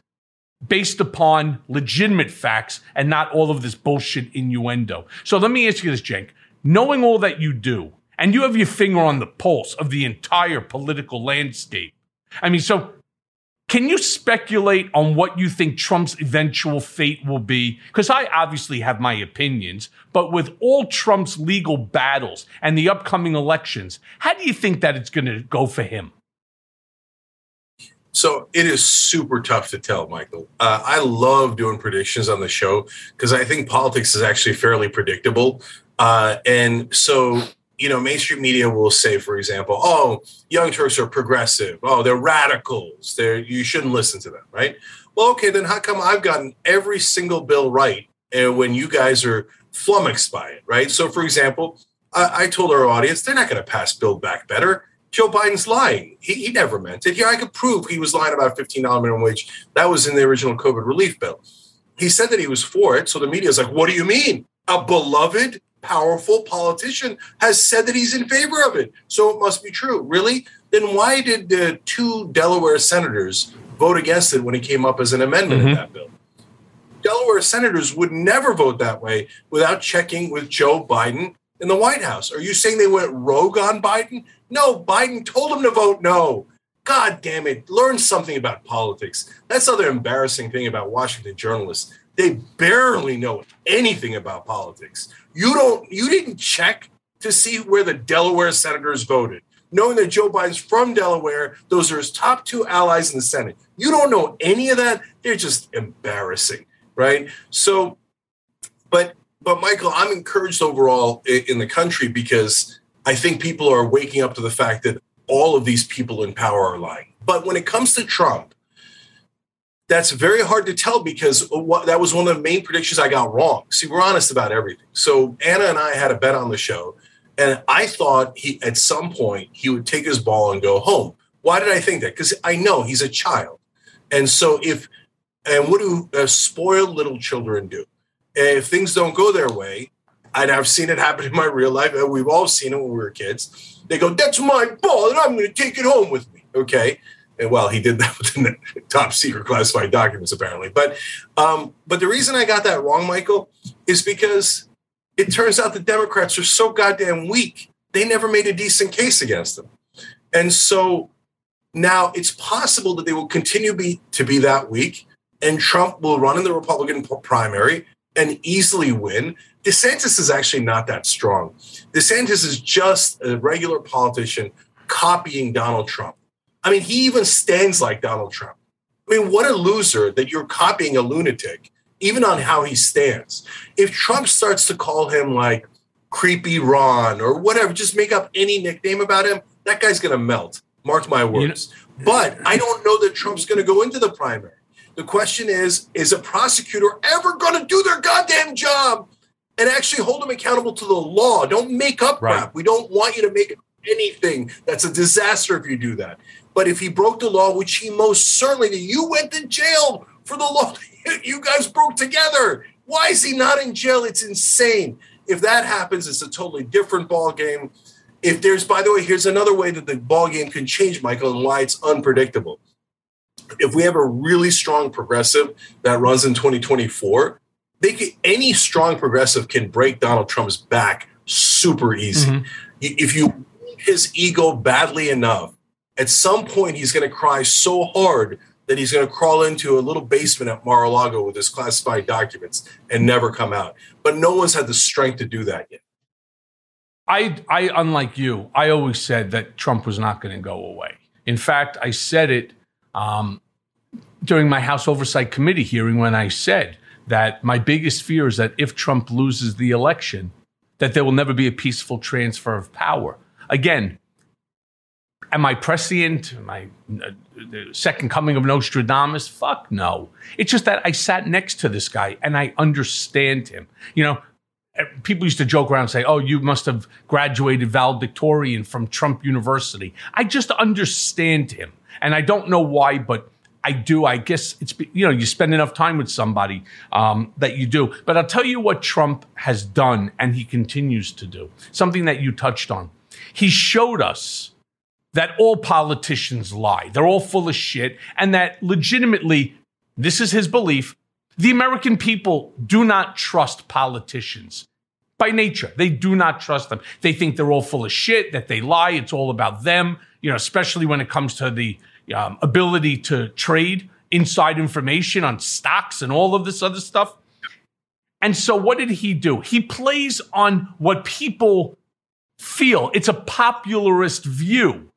based upon legitimate facts and not all of this bullshit innuendo. So let me ask you this Cenk knowing all that you do and you have your finger on the pulse of the entire political landscape i mean so can you speculate on what you think Trump's eventual fate will be? Because I obviously have my opinions, but with all Trump's legal battles and the upcoming elections, how do you think that it's going to go for him? So it is super tough to tell, Michael. Uh, I love doing predictions on the show because I think politics is actually fairly predictable. Uh, and so, you know, mainstream media will say, for example, oh, young Turks are progressive. Oh, they're radicals. They're, you shouldn't listen to them, right? Well, okay, then how come I've gotten every single bill right and when you guys are flummoxed by it, right? So, for example, I, I told our audience they're not going to pass Build Back Better. Joe Biden's lying. He, he never meant it. Here, I could prove he was lying about $15 minimum wage. That was in the original COVID relief bill. he said that he was for it. So the media is like, what do you mean? A beloved, powerful politician has said that he's in favor of it. So it must be true. Really? Then why did the two Delaware senators vote against it when it came up as an amendment Mm-hmm. in that bill? Delaware senators would never vote that way without checking with Joe Biden in the White House. Are you saying they went rogue on Biden? No, Biden told them to vote no. God damn it. Learn something about politics. That's the other embarrassing thing about Washington journalists. They barely know anything about politics. You don't you didn't check to see where the Delaware senators voted. Knowing that Joe Biden's from Delaware, those are his top two allies in the Senate. You don't know any of that. They're just embarrassing, right? So but but Michael, I'm encouraged overall in the country because I think people are waking up to the fact that all of these people in power are lying. But when it comes to Trump, that's very hard to tell because what, that was one of the main predictions I got wrong. See, we're honest about everything. So Anna and I had a bet on the show, and I thought he at some point he would take his ball and go home. Why did I think that? Because I know he's a child, and so if and what do uh, spoiled little children do? If things don't go their way, and I've seen it happen in my real life, and we've all seen it when we were kids. They go, "That's my ball, and I'm going to take it home with me." Okay, and well, he did that with the top secret classified documents, apparently. But um, but the reason I got that wrong, Michael, is because it turns out the Democrats are so goddamn weak. They never made a decent case against them, and so now it's possible that they will continue be, to be that weak, and Trump will run in the Republican primary and easily win. DeSantis is actually not that strong. DeSantis is just a regular politician copying Donald Trump. I mean, he even stands like Donald Trump. I mean, what a loser that you're copying a lunatic, even on how he stands. If Trump starts to call him like creepy Ron or whatever, just make up any nickname about him, that guy's going to melt. Mark my words. but I uh, don't know that Trump's going to go into the primary. The question is is a prosecutor ever going to do their goddamn job and actually hold him accountable to the law? Don't make up crap. We don't want you to make anything. That's a disaster if you do that. But if he broke the law, which he most certainly did, you went to jail for the law you guys broke together. Why is he not in jail? It's insane. If that happens, it's a totally different ball game. If there's, by the way, here's another way that the ball game can change, Michael, and why it's unpredictable. If we have a really strong progressive that runs in 2024, they can, any strong progressive can break Donald Trump's back super easy. Mm-hmm. If you his ego badly enough, at some point he's going to cry so hard that he's going to crawl into a little basement at Mar-a-Lago with his classified documents and never come out. But no one's had the strength to do that yet. I, I, unlike you, I always said that Trump was not going to go away. In fact, I said it um, during my House Oversight Committee hearing when I said that my biggest fear is that if Trump loses the election, that there will never be a peaceful transfer of power. Again, am I prescient? Am I uh, the second coming of Nostradamus? Fuck no. It's just that I sat next to this guy and I understand him. You know, eh, people used to joke around and say, "Oh, you must have graduated valedictorian from Trump University." I just understand him, and I don't know why, but I do. I guess it's you know you spend enough time with somebody um, that you do. But I'll tell you what Trump has done, and he continues to do something that you touched on. He showed us that all politicians lie. They're all full of shit, and that legitimately, this is his belief. The American people do not trust politicians by nature. They do not trust them. They think they're all full of shit, that they lie. It's all about them, you know, especially when it comes to the um, ability to trade inside information on stocks and all of this other stuff. And so, what did he do? He plays on what people feel. It's a popularist view.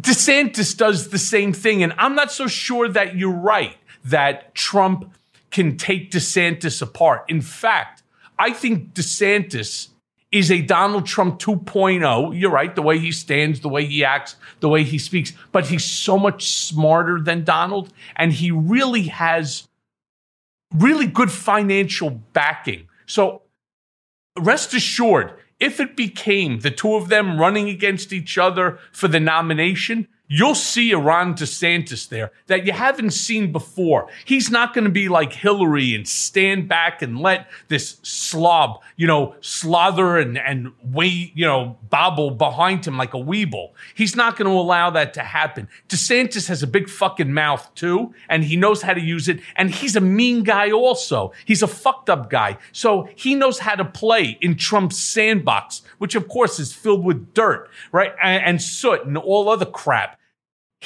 DeSantis does the same thing. And I'm not so sure that you're right that Trump can take DeSantis apart. In fact, I think DeSantis is a Donald Trump 2.0. You're right, the way he stands, the way he acts, the way he speaks, but he's so much smarter than Donald. And he really has really good financial backing. So rest assured, if it became the two of them running against each other for the nomination, you'll see a Ron DeSantis there that you haven't seen before. He's not going to be like Hillary and stand back and let this slob, you know, slother and, and wait, you know, bobble behind him like a weeble. He's not going to allow that to happen. DeSantis has a big fucking mouth too, and he knows how to use it. And he's a mean guy also. He's a fucked up guy. So he knows how to play in Trump's sandbox, which of course is filled with dirt, right? And, and soot and all other crap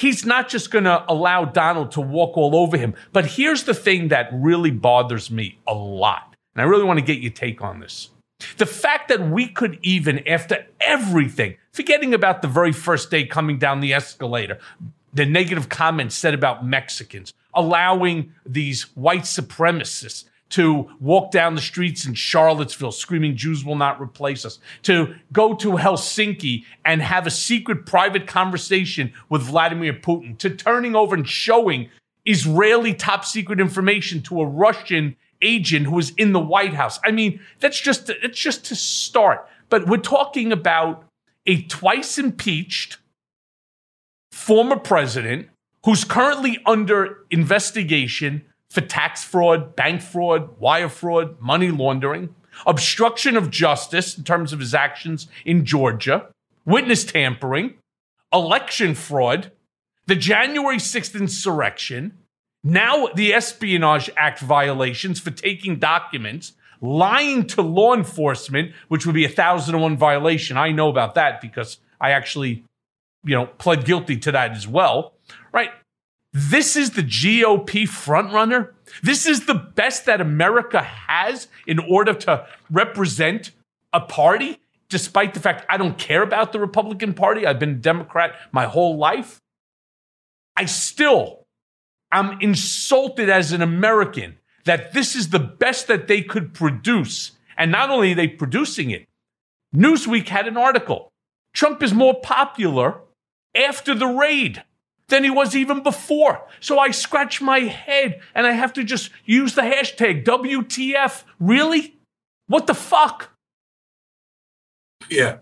he's not just going to allow Donald to walk all over him. But here's the thing that really bothers me a lot. And I really want to get your take on this. The fact that we could even, after everything, forgetting about the very first day coming down the escalator, the negative comments said about Mexicans, allowing these white supremacists to walk down the streets in Charlottesville screaming, Jews will not replace us, to go to Helsinki and have a secret private conversation with Vladimir Putin, to turning over and showing Israeli top secret information to a Russian agent who was in the White House. I mean, that's just, it's just to start. But we're talking about a twice impeached former president who's currently under investigation for tax fraud, bank fraud, wire fraud, money laundering, obstruction of justice in terms of his actions in Georgia, witness tampering, election fraud, the January 6th insurrection, now the Espionage Act violations for taking documents, lying to law enforcement, which would be a thousand and one violation. I know about that because I actually, you know, pled guilty to that as well. Right. This is the GOP frontrunner. This is the best that America has in order to represent a party, despite the fact I don't care about the Republican Party. I've been a Democrat my whole life. I still am insulted as an American that this is the best that they could produce. And not only are they producing it, Newsweek had an article. Trump is more popular after the raid than he was even before. So I scratch my head and I have to just use the hashtag WTF. Really? What the fuck? Yeah.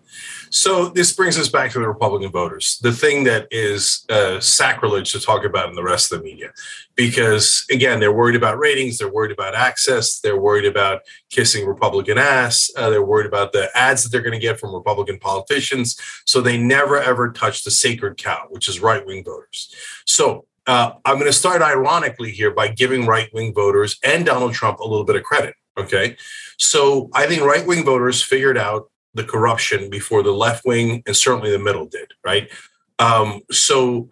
So this brings us back to the Republican voters, the thing that is uh, sacrilege to talk about in the rest of the media. Because again, they're worried about ratings, they're worried about access, they're worried about kissing Republican ass, uh, they're worried about the ads that they're going to get from Republican politicians. So they never ever touch the sacred cow, which is right wing voters. So uh, I'm going to start ironically here by giving right wing voters and Donald Trump a little bit of credit. Okay. So I think right wing voters figured out the corruption before the left wing and certainly the middle did, right? Um, so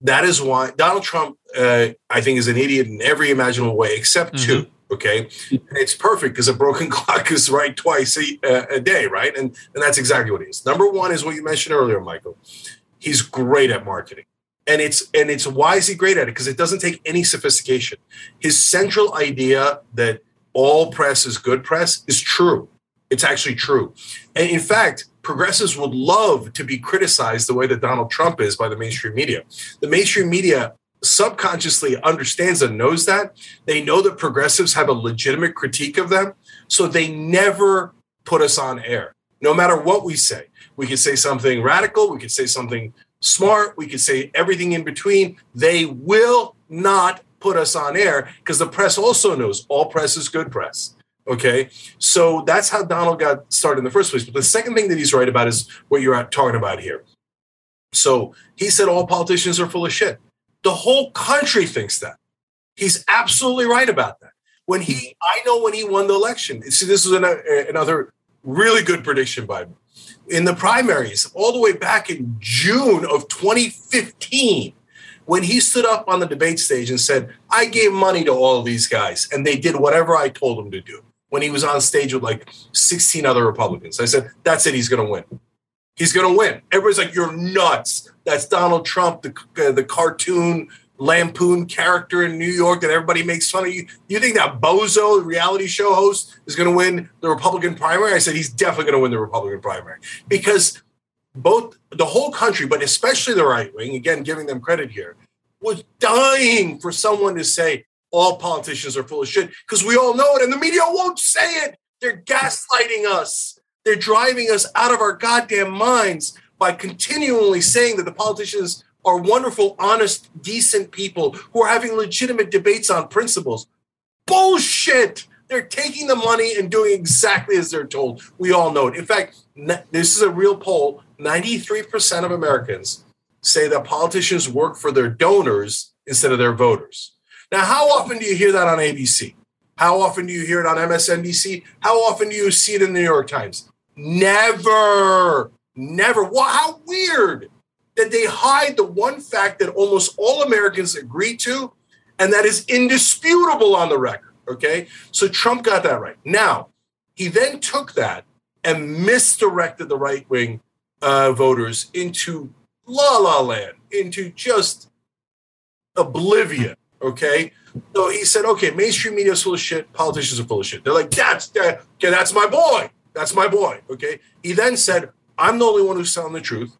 that is why Donald Trump, uh, I think, is an idiot in every imaginable way except mm-hmm. two. Okay, and it's perfect because a broken clock is right twice a, a day, right? And and that's exactly what he is. Number one is what you mentioned earlier, Michael. He's great at marketing and it's and it's why is he great at it because it doesn't take any sophistication his central idea that all press is good press is true it's actually true. And in fact, progressives would love to be criticized the way that Donald Trump is by the mainstream media. The mainstream media subconsciously understands and knows that. They know that progressives have a legitimate critique of them. So they never put us on air, no matter what we say. We could say something radical, we could say something smart, we could say everything in between. They will not put us on air because the press also knows all press is good press. Okay, so that's how Donald got started in the first place. But the second thing that he's right about is what you're talking about here. So he said all politicians are full of shit. The whole country thinks that. He's absolutely right about that. When he, I know when he won the election. See, this is eh, another really good prediction by me. In the primaries, all the way back in June of 2015, when he stood up on the debate stage and said, I gave money to all these guys and they did whatever I told them to do when he was on stage with like 16 other Republicans. I said, that's it. He's going to win. He's going to win. Everybody's like, you're nuts. That's Donald Trump, the, uh, the cartoon lampoon character in New York that everybody makes fun of. You, you think that bozo reality show host is going to win the Republican primary? I said, he's definitely going to win the Republican primary because both the whole country, but especially the right wing, again, giving them credit here, was dying for someone to say, all politicians are full of shit because we all know it and the media won't say it. They're gaslighting us. They're driving us out of our goddamn minds by continually saying that the politicians are wonderful, honest, decent people who are having legitimate debates on principles. Bullshit! They're taking the money and doing exactly as they're told. We all know it. In fact, this is a real poll 93% of Americans say that politicians work for their donors instead of their voters. Now, how often do you hear that on ABC? How often do you hear it on MSNBC? How often do you see it in the New York Times? Never, never. Wow, how weird that they hide the one fact that almost all Americans agree to, and that is indisputable on the record. Okay, so Trump got that right. Now, he then took that and misdirected the right wing uh, voters into la la land, into just oblivion. Okay, so he said, okay, mainstream media is full of shit, politicians are full of shit. They're like, that's that, okay, that's my boy. That's my boy. Okay. He then said, I'm the only one who's telling the truth.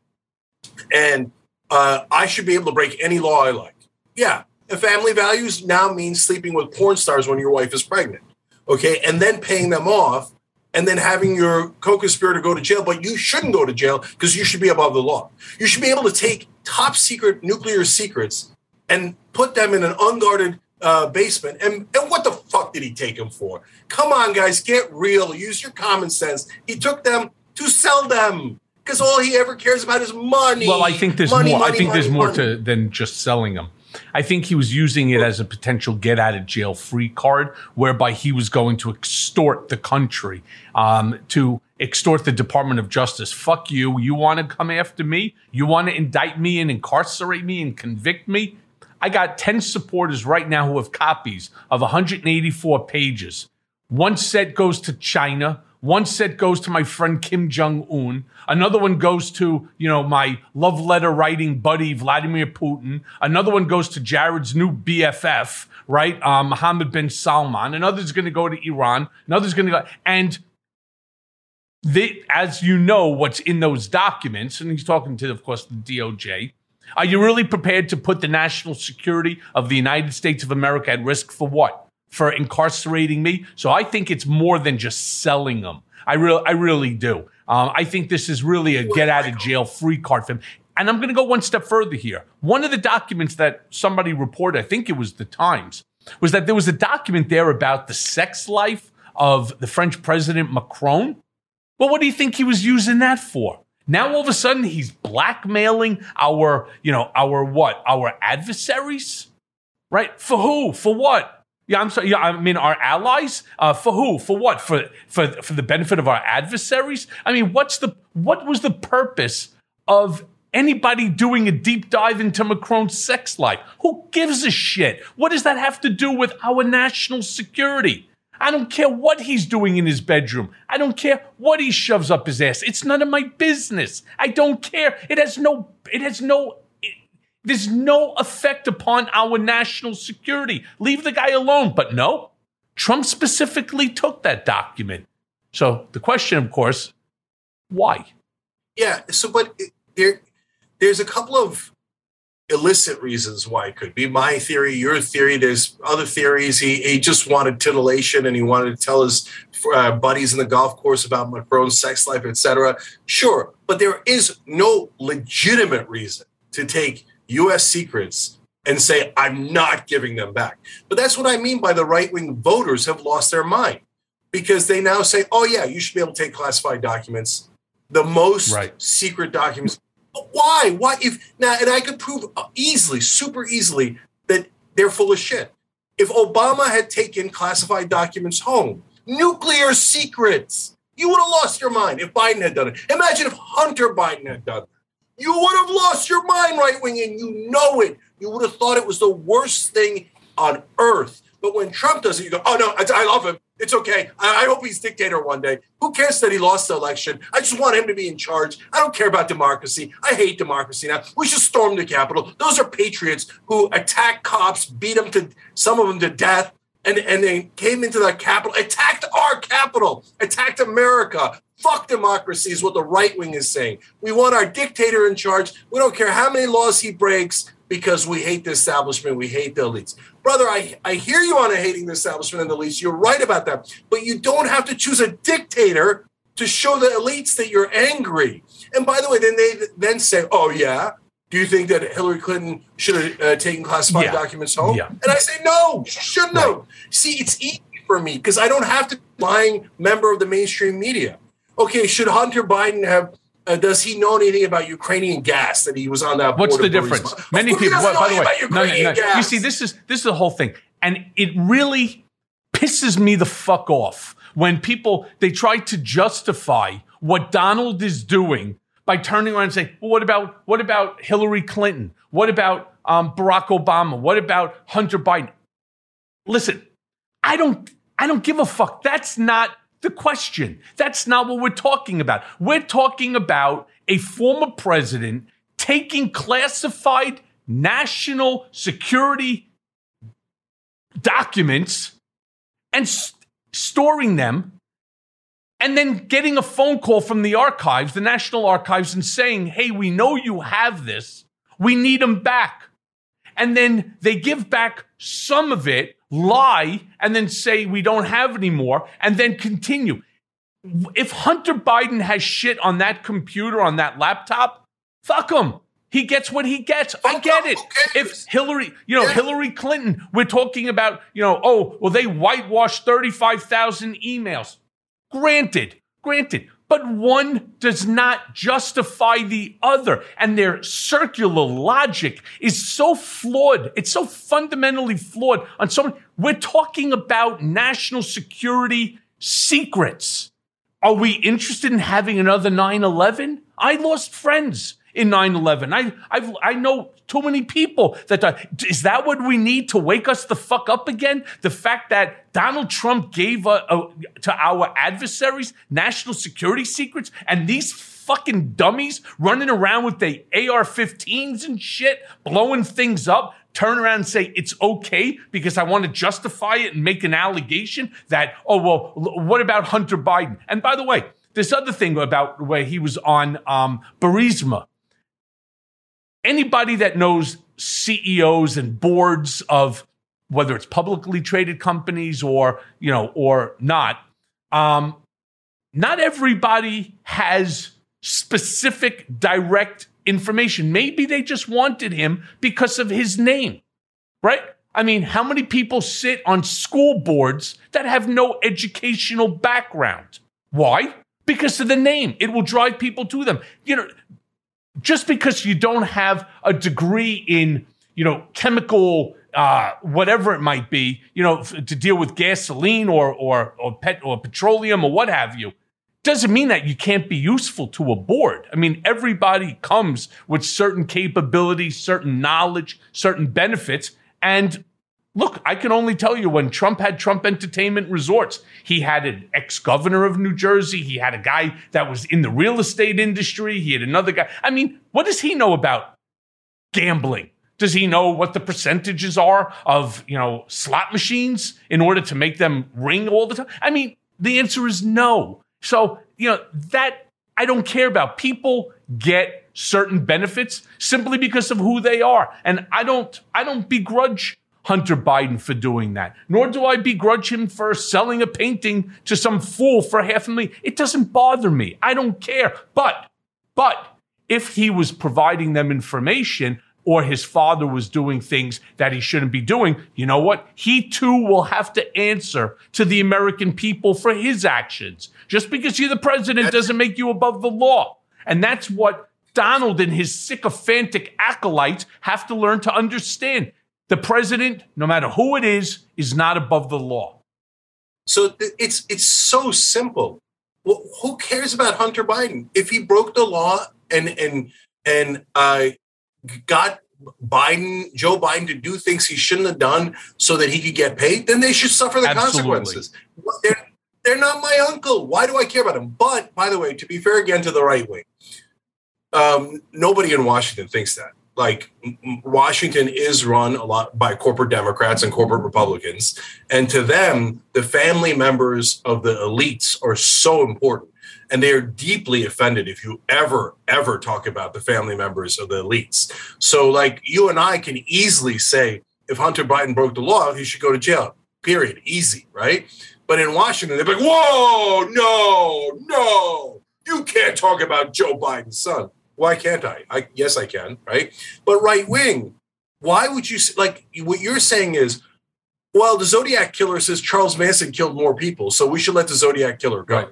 And uh, I should be able to break any law I like. Yeah. And family values now means sleeping with porn stars when your wife is pregnant. Okay. And then paying them off and then having your co-conspirator go to jail. But you shouldn't go to jail because you should be above the law. You should be able to take top secret nuclear secrets and put them in an unguarded uh, basement. And, and what the fuck did he take them for? Come on, guys, get real. Use your common sense. He took them to sell them because all he ever cares about is money. Well, I think there's Money, more. I money, think there's money, more money. to than just selling them. I think he was using it as a potential get out of jail free card, whereby he was going to extort the country, um, to extort the Department of Justice. Fuck you. You want to come after me? You want to indict me and incarcerate me and convict me? I got 10 supporters right now who have copies of 184 pages. One set goes to China. One set goes to my friend Kim Jong Un. Another one goes to, you know, my love letter writing buddy Vladimir Putin. Another one goes to Jared's new BFF, right? Um, Mohammed bin Salman. Another's going to go to Iran. Another's going to go, and they, as you know, what's in those documents, and he's talking to, of course, the DOJ. Are you really prepared to put the national security of the United States of America at risk for what? For incarcerating me? So I think it's more than just selling them. I really, I really do. Um, I think this is really a get out of jail free card for him. And I'm going to go one step further here. One of the documents that somebody reported, I think it was the Times, was that there was a document there about the sex life of the French president Macron. Well, what do you think he was using that for? Now all of a sudden he's blackmailing our, you know, our what? Our adversaries? Right? For who? For what? Yeah, I'm sorry. Yeah, I mean our allies. Uh, for who? For what? For for for the benefit of our adversaries? I mean, what's the what was the purpose of anybody doing a deep dive into Macron's sex life? Who gives a shit? What does that have to do with our national security? I don't care what he's doing in his bedroom. I don't care what he shoves up his ass. It's none of my business. I don't care. It has no, it has no, it- there's no effect upon our national security. Leave the guy alone. But no, Trump specifically took that document. So the question, of course, why? Yeah. So, but there, there's a couple of illicit reasons why it could be. My theory, your theory. There's other theories. He he just wanted titillation and he wanted to tell his uh, buddies in the golf course about Macron's sex life, etc. Sure, but there is no legitimate reason to take U.S. secrets and say I'm not giving them back. But that's what I mean by the right wing voters have lost their mind because they now say, "Oh yeah, you should be able to take classified documents." The most secret documents why? Why? If now, and I could prove easily, super easily, that they're full of shit. If Obama had taken classified documents home, nuclear secrets, you would have lost your mind if Biden had done it. Imagine if Hunter Biden had done it. You would have lost your mind, right wing, and you know it. You would have thought it was the worst thing on earth. But when Trump does it, you go, oh no, I, love him. It's okay. I, I hope he's dictator one day. Who cares that he lost the election? I just want him to be in charge. I don't care about democracy. I hate democracy now. We should storm the Capitol. Those are patriots who attack cops, beat them to some of them to death, and, and they came into the Capitol, attacked our Capitol, attacked America. Fuck democracy is what the right wing is saying. We want our dictator in charge. We don't care how many laws he breaks because we hate the establishment, we hate the elites. Brother, I, I hear you on a hating the establishment and the elites. You're right about that. But you don't have to choose a dictator to show the elites that you're angry. And by the way, then they then say, oh, yeah, Do you think that Hillary Clinton should have uh, taken classified Yeah. documents home? Yeah. And I say no, she shouldn't have. See, it's easy for me because I don't have to be a lying member of the mainstream media. Okay, should Hunter Biden have? Uh, does he know anything about Ukrainian gas that he was on that? What's the difference? Burisma? Many Of course he people. By the way, no, no, no. You see, this is this is the whole thing, and it really pisses me the fuck off when people they try to justify what Donald is doing by turning around and saying, "Well, what about what about Hillary Clinton? What about um, Barack Obama? What about Hunter Biden?" Listen, I don't I don't give a fuck. That's not the question. That's not what we're talking about. We're talking about a former president taking classified national security documents and s- storing them and then getting a phone call from the archives, the National Archives, and saying, hey, we know you have this. We need them back. And then they give back some of it, lie, and then say, we don't have any more, and then continue. If Hunter Biden has shit on that computer, on that laptop, fuck him. He gets what he gets. I get it. If Hillary, you know, Hillary Clinton, we're talking about, you know, oh, well, they whitewashed 35,000 emails. Granted, granted, but one does not justify the other. And their circular logic is so flawed. It's so fundamentally flawed on so. We're talking about national security secrets. Are we interested in having another 9 11? I lost friends in 9 11. I, I've, I know too many people that died. Is that what we need to wake us the fuck up again? The fact that Donald Trump gave uh, uh, to our adversaries national security secrets and these fucking dummies running around with their AR 15s and shit, blowing things up, turn around and say it's okay because I want to justify it and make an allegation that, oh, well, what about Hunter Biden? And by the way, this other thing about where he was on um, Burisma. Anybody that knows CEOs and boards of whether it's publicly traded companies or you know or not, um, not everybody has specific direct information. Maybe they just wanted him because of his name, right? I mean, how many people sit on school boards that have no educational background? Why? Because of the name. It will drive people to them. You know, just because you don't have a degree in, you know, chemical, uh, whatever it might be, you know, f- to deal with gasoline or or or pet or petroleum or what have you, doesn't mean that you can't be useful to a board. I mean, everybody comes with certain capabilities, certain knowledge, certain benefits. And look, I can only tell you when Trump had Trump Entertainment Resorts, he had an ex governor of New Jersey. He had a guy that was in the real estate industry. He had another guy. I mean, what does he know about gambling? Does he know what the percentages are of, you know, slot machines in order to make them ring all the time? I mean, the answer is no. So, you know, that I don't care about. People get certain benefits simply because of who they are. And I don't I don't begrudge Hunter Biden for doing that. Nor do I begrudge him for selling a painting to some fool for half a million. It doesn't bother me. I don't care. But but if he was providing them information or his father was doing things that he shouldn't be doing, you know what? He too will have to answer to the American people for his actions. Just because you're the president doesn't make you above the law. And that's what Donald and his sycophantic acolytes have to learn to understand. The president, no matter who it is, is not above the law. So it's it's so simple. Well, who cares about Hunter Biden if he broke the law and and and uh, got Biden Joe Biden to do things he shouldn't have done so that he could get paid? Then they should suffer the Absolutely. consequences. They're, they're not my uncle. Why do I care about him? But by the way, to be fair again to the right wing, um, nobody in Washington thinks that. Like Washington is run a lot by corporate Democrats and corporate Republicans, and to them, the family members of the elites are so important, and they are deeply offended if you ever ever talk about the family members of the elites. So, like you and I can easily say, if Hunter Biden broke the law, he should go to jail. Period. Easy, right? But in Washington, they're like, "Whoa, no, no, you can't talk about Joe Biden's son." Why can't I? I yes, I can, right? But right wing, why would you like what you're saying is, well, the Zodiac killer says Charles Manson killed more people, so we should let the Zodiac killer go.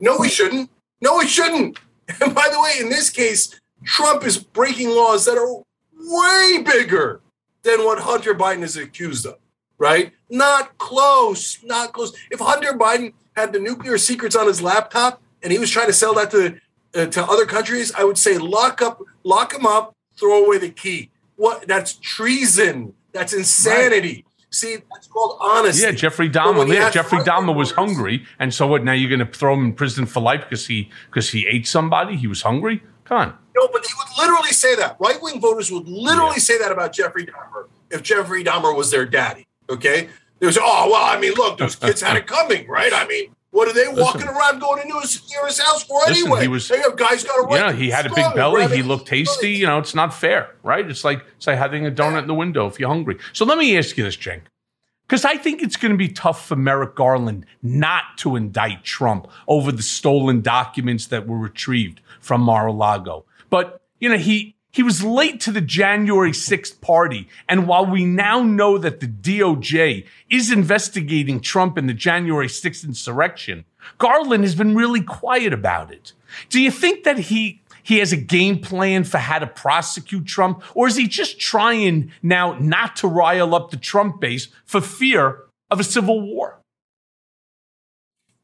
No, we shouldn't. No, we shouldn't. And by the way, in this case, Trump is breaking laws that are way bigger than what Hunter Biden is accused of, right? Not close, not close. If Hunter Biden had the nuclear secrets on his laptop and he was trying to sell that to uh, to other countries, I would say lock up, lock him up, throw away the key. What? That's treason. That's insanity. See, that's called honesty. Yeah, Jeffrey Dahmer. Yeah, Jeffrey Dahmer was hungry, and so what? Now you're going to throw him in prison for life because he because he ate somebody. He was hungry. Come on. No, but they would literally say that. Right wing voters would literally say that about Jeffrey Dahmer if Jeffrey Dahmer was their daddy. Okay? They would say, oh, well, I mean, look, those kids had it coming, right? I mean, what are they walking around going into his, his house for Listen, anyway? he was- they have guys got a right. Yeah, he had a big belly. He looked tasty. You know, it's not fair, right? It's like it's like having a donut in the window if you're hungry. So let me ask you this, Cenk, because I think it's going to be tough for Merrick Garland not to indict Trump over the stolen documents that were retrieved from Mar-a-Lago. But you know, he he was late to the January 6th party. And while we now know that the DOJ is investigating Trump in the January 6th insurrection, Garland has been really quiet about it. Do you think that he he has a game plan for how to prosecute Trump, or is he just trying now not to rile up the Trump base for fear of a civil war?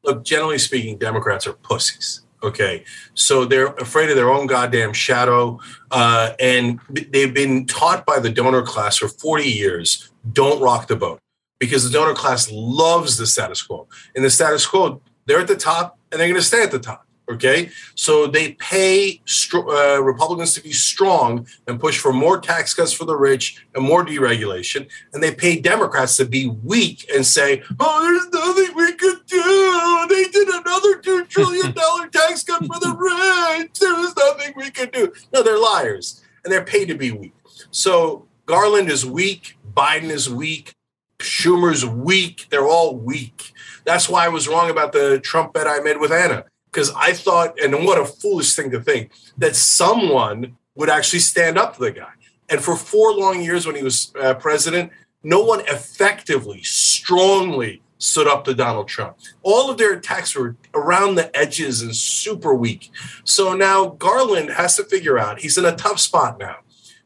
look, generally speaking, Democrats are pussies. Okay, so they're afraid of their own goddamn shadow, uh, and they've been taught by the donor class for 40 years don't rock the boat because the donor class loves the status quo. In the status quo, they're at the top and they're going to stay at the top. Okay, so they pay uh, Republicans to be strong and push for more tax cuts for the rich and more deregulation, and they pay Democrats to be weak and say, "Oh, there's nothing we could do. They did another two trillion dollar tax cut for the rich. There was nothing we could do." No, they're liars, and they're paid to be weak. So Garland is weak. Biden is weak. Schumer's weak. They're all weak. That's why I was wrong about the Trump bet I made with Anna because I thought, and what a foolish thing to think, that someone would actually stand up to the guy. And for four long years when he was uh, president, no one effectively, strongly stood up to Donald Trump. All of their attacks were around the edges and super weak. So now Garland has to figure out he's in a tough spot now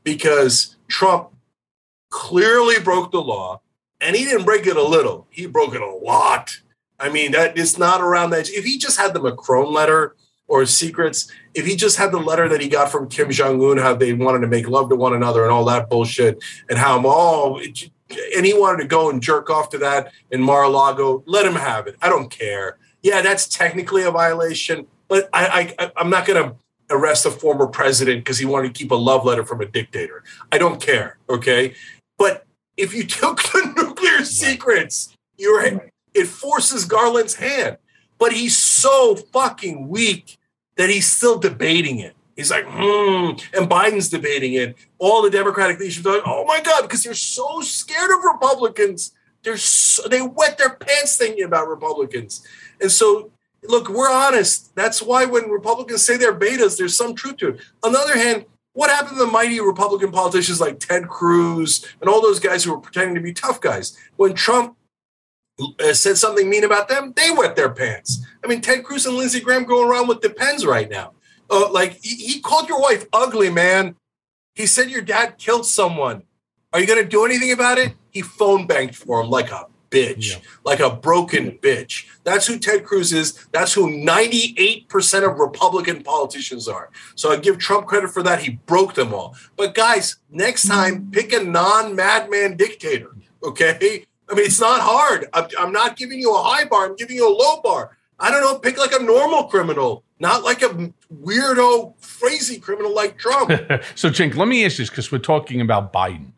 because Trump clearly broke the law and he didn't break it a little, he broke it a lot. I mean, that it's not around that. If he just had the Macron letter or secrets, if he just had the letter that he got from Kim Jong Un, how they wanted to make love to one another and all that bullshit, and how oh, it, and he wanted to go and jerk off to that in Mar-a-Lago, let him have it. I don't care. Yeah, that's technically a violation, but I, I I'm not going to arrest a former president because he wanted to keep a love letter from a dictator. I don't care. Okay, but if you took the nuclear secrets, you're it forces Garland's hand. But he's so fucking weak that he's still debating it. He's like, hmm, and Biden's debating it. All the Democratic leaders are like, oh my God, because they're so scared of Republicans. They're so, they wet their pants thinking about Republicans. And so, look, we're honest. That's why when Republicans say they're betas, there's some truth to it. On the other hand, what happened to the mighty Republican politicians like Ted Cruz and all those guys who were pretending to be tough guys? When Trump uh, said something mean about them, they wet their pants. I mean, Ted Cruz and Lindsey Graham going around with Depends right now. Uh, like he, he called your wife ugly, man. He said your dad killed someone. Are you going to do anything about it? He phone banked for him like a bitch, like a broken bitch. That's who Ted Cruz is. That's who 98% of Republican politicians are. So I give Trump credit for that. He broke them all. But guys, next time, pick a non madman dictator. Okay. I mean, it's not hard. I'm, not giving you a high bar. I'm giving you a low bar. I don't know. Pick like a normal criminal, not like a weirdo, crazy criminal like Trump. so, Cenk, let me ask you this because we're talking about Biden.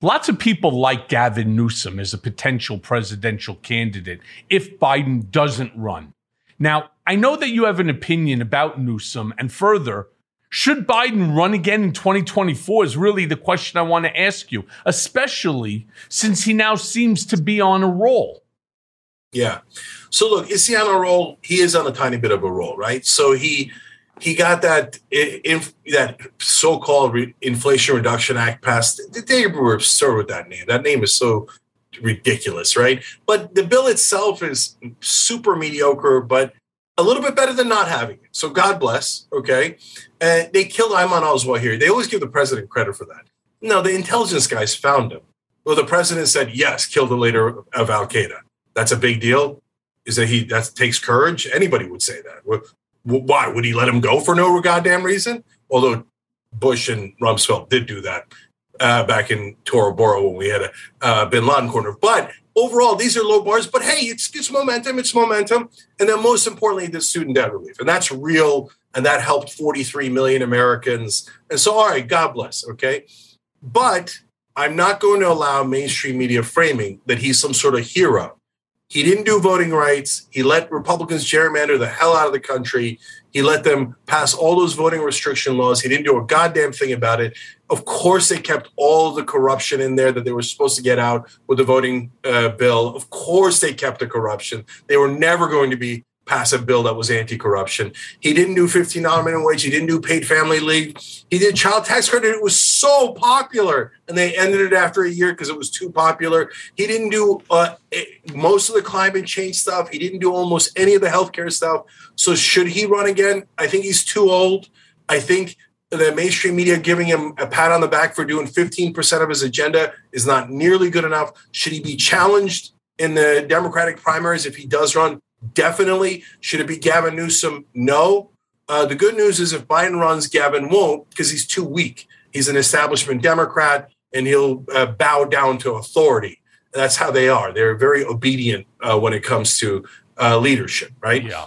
Lots of people like Gavin Newsom as a potential presidential candidate if Biden doesn't run. Now, I know that you have an opinion about Newsom, and further, should Biden run again in 2024 is really the question I want to ask you, especially since he now seems to be on a roll. Yeah. So look, is he on a roll? He is on a tiny bit of a roll, right? So he he got that inf- that so-called re- Inflation Reduction Act passed. They were absurd with that name. That name is so ridiculous, right? But the bill itself is super mediocre, but a little bit better than not having it. So God bless. Okay, and they killed Ayman al-Zawahiri. They always give the president credit for that. No, the intelligence guys found him. Well, the president said yes, kill the leader of Al Qaeda. That's a big deal. Is that he that takes courage? Anybody would say that. Wh- wh- Why would he let him go for no goddamn reason? Although Bush and Rumsfeld did do that uh, back in Tora Bora when we had a uh, Bin Laden corner. But overall, these are low bars. But hey, it's it's momentum. It's momentum. And then most importantly, the student debt relief, and that's real. And that helped 43 million Americans. And so, all right, God bless. Okay, but I'm not going to allow mainstream media framing that he's some sort of hero. He didn't do voting rights. He let Republicans gerrymander the hell out of the country. He let them pass all those voting restriction laws. He didn't do a goddamn thing about it. Of course, they kept all the corruption in there that they were supposed to get out with the voting uh, bill. Of course, they kept the corruption. They were never going to be pass a bill that was anti-corruption. He didn't do $15 minimum wage. He didn't do paid family leave. He did child tax credit. It was so popular, and they ended it after a year because it was too popular. He didn't do uh, most of the climate change stuff. He didn't do almost any of the healthcare stuff. So should he run again? I think he's too old. I think the mainstream media giving him a pat on the back for doing 15% of his agenda is not nearly good enough. Should he be challenged in the Democratic primaries if he does run? Definitely. Should it be Gavin Newsom? No. Uh, the good news is if Biden runs, Gavin won't because he's too weak. He's an establishment Democrat and he'll uh, bow down to authority. That's how they are. They're very obedient uh, when it comes to uh, leadership, right? Yeah.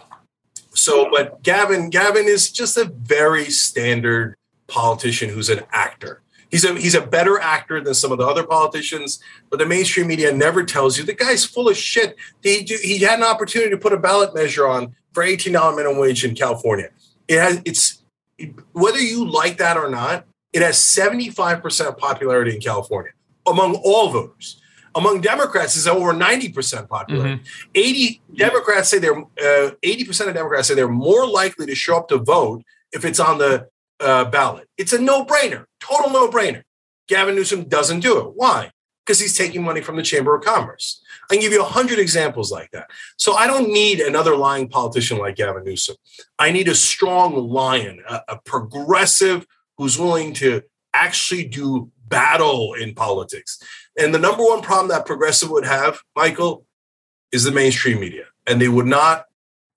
So, but Gavin, Gavin is just a very standard politician who's an actor. He's a he's a better actor than some of the other politicians, but the mainstream media never tells you the guy's full of shit. He he had an opportunity to put a ballot measure on for eighteen dollar minimum wage in California. It has it's whether you like that or not. It has seventy five percent popularity in California among all voters. Among Democrats, is over ninety percent popularity. 80 Democrats say they're uh, 80% of Democrats say they're more likely to show up to vote if it's on the uh, ballot. It's a no-brainer, total no-brainer. Gavin Newsom doesn't do it. Why? Because he's taking money from the Chamber of Commerce. I can give you a hundred examples like that. So I don't need another lying politician like Gavin Newsom. I need a strong lion, a, a progressive who's willing to actually do battle in politics. And the number one problem that progressive would have, Michael, is the mainstream media. And they would not,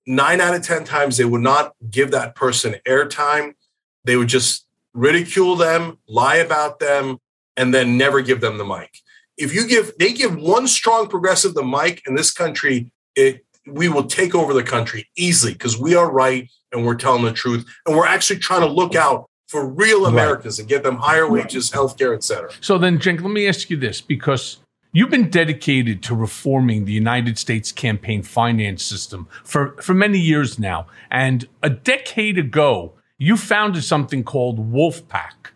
nine out of 10 times, they would not give that person airtime. They would just ridicule them, lie about them, and then never give them the mic. If you give, they give one strong progressive the mic in this country, it, we will take over the country easily because we are right and we're telling the truth. And we're actually trying to look out for real Americans and get them higher wages, healthcare, et cetera. So then, Cenk, let me ask you this because you've been dedicated to reforming the United States campaign finance system for, for many years now. And a decade ago, you founded something called Wolf PAC.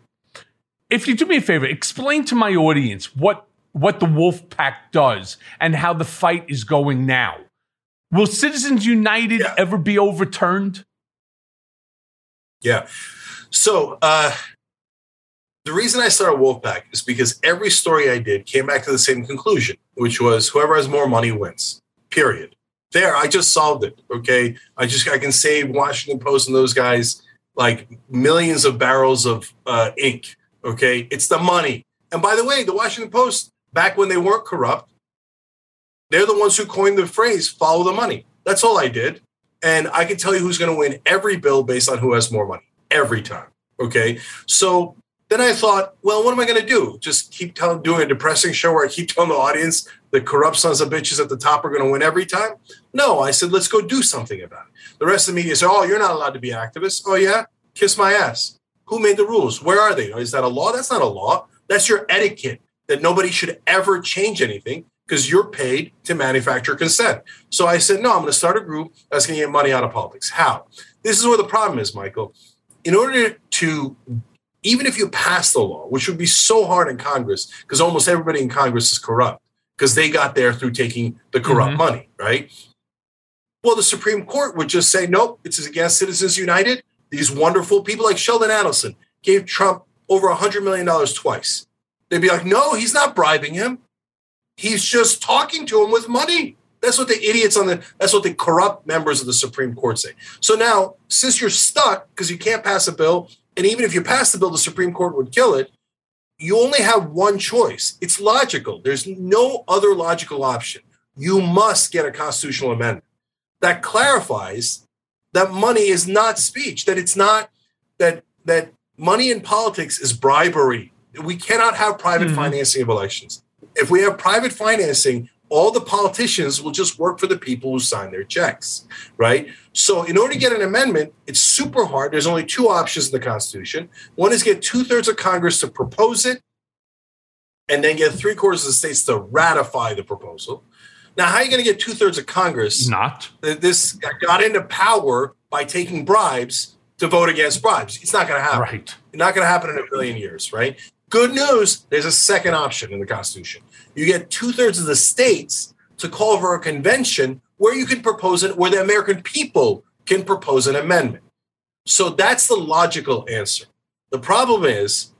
If you do me a favor, explain to my audience what, what the Wolf PAC does and how the fight is going now. Will Citizens United ever be overturned? Yeah. So uh, the reason I started Wolf PAC is because every story I did came back to the same conclusion, which was whoever has more money wins. Period. There, I just solved it. Okay, I just I can save Washington Post and those guys like millions of barrels of uh, ink. Okay, it's the money. And by the way, the Washington Post back when they weren't corrupt, they're the ones who coined the phrase "follow the money." That's all I did, and I can tell you who's going to win every bill based on who has more money every time. Okay. So then I thought, well, what am I going to do? Just keep telling, doing a depressing show where I keep telling the audience the corrupt sons of bitches at the top are going to win every time? No, I said, let's go do something about it. The rest of the media said, oh, you're not allowed to be activists. Oh, yeah? Kiss my ass. Who made the rules? Where are they? Is that a law? That's not a law. That's your etiquette that nobody should ever change anything because you're paid to manufacture consent. So I said, no, I'm going to start a group that's going to get money out of politics. How? This is where the problem is, Michael in order to even if you pass the law which would be so hard in congress because almost everybody in congress is corrupt because they got there through taking the corrupt Mhm. money right well the supreme court would just say nope it's against citizens united these wonderful people like Sheldon Adelson gave Trump over $100 million twice. They'd be like, no, he's not bribing him. He's just talking to him with money. That's what the idiots on the, that's what the corrupt members of the Supreme Court say. So now, since you're stuck because you can't pass a bill, and even if you pass the bill, the Supreme Court would kill it, you only have one choice. It's logical. There's no other logical option. You must get a constitutional amendment that clarifies that money is not speech, that it's not that that money in politics is bribery. We cannot have private Mm-hmm. financing of elections. If we have private financing, all the politicians will just work for the people who sign their checks, right? So, in order to get an amendment, it's super hard. There's only two options in the Constitution. One is get two thirds of Congress to propose it, and then get three quarters of the states to ratify the proposal. Now, how are you going to get two thirds of Congress? Not. This got into power by taking bribes to vote against bribes. It's not going to happen. Right. It's not going to happen in a billion years, right? Good news, there's a second option in the Constitution. You get two thirds of the states to call for a convention where you can propose it, where the American people can propose an amendment. So that's the logical answer. The problem is,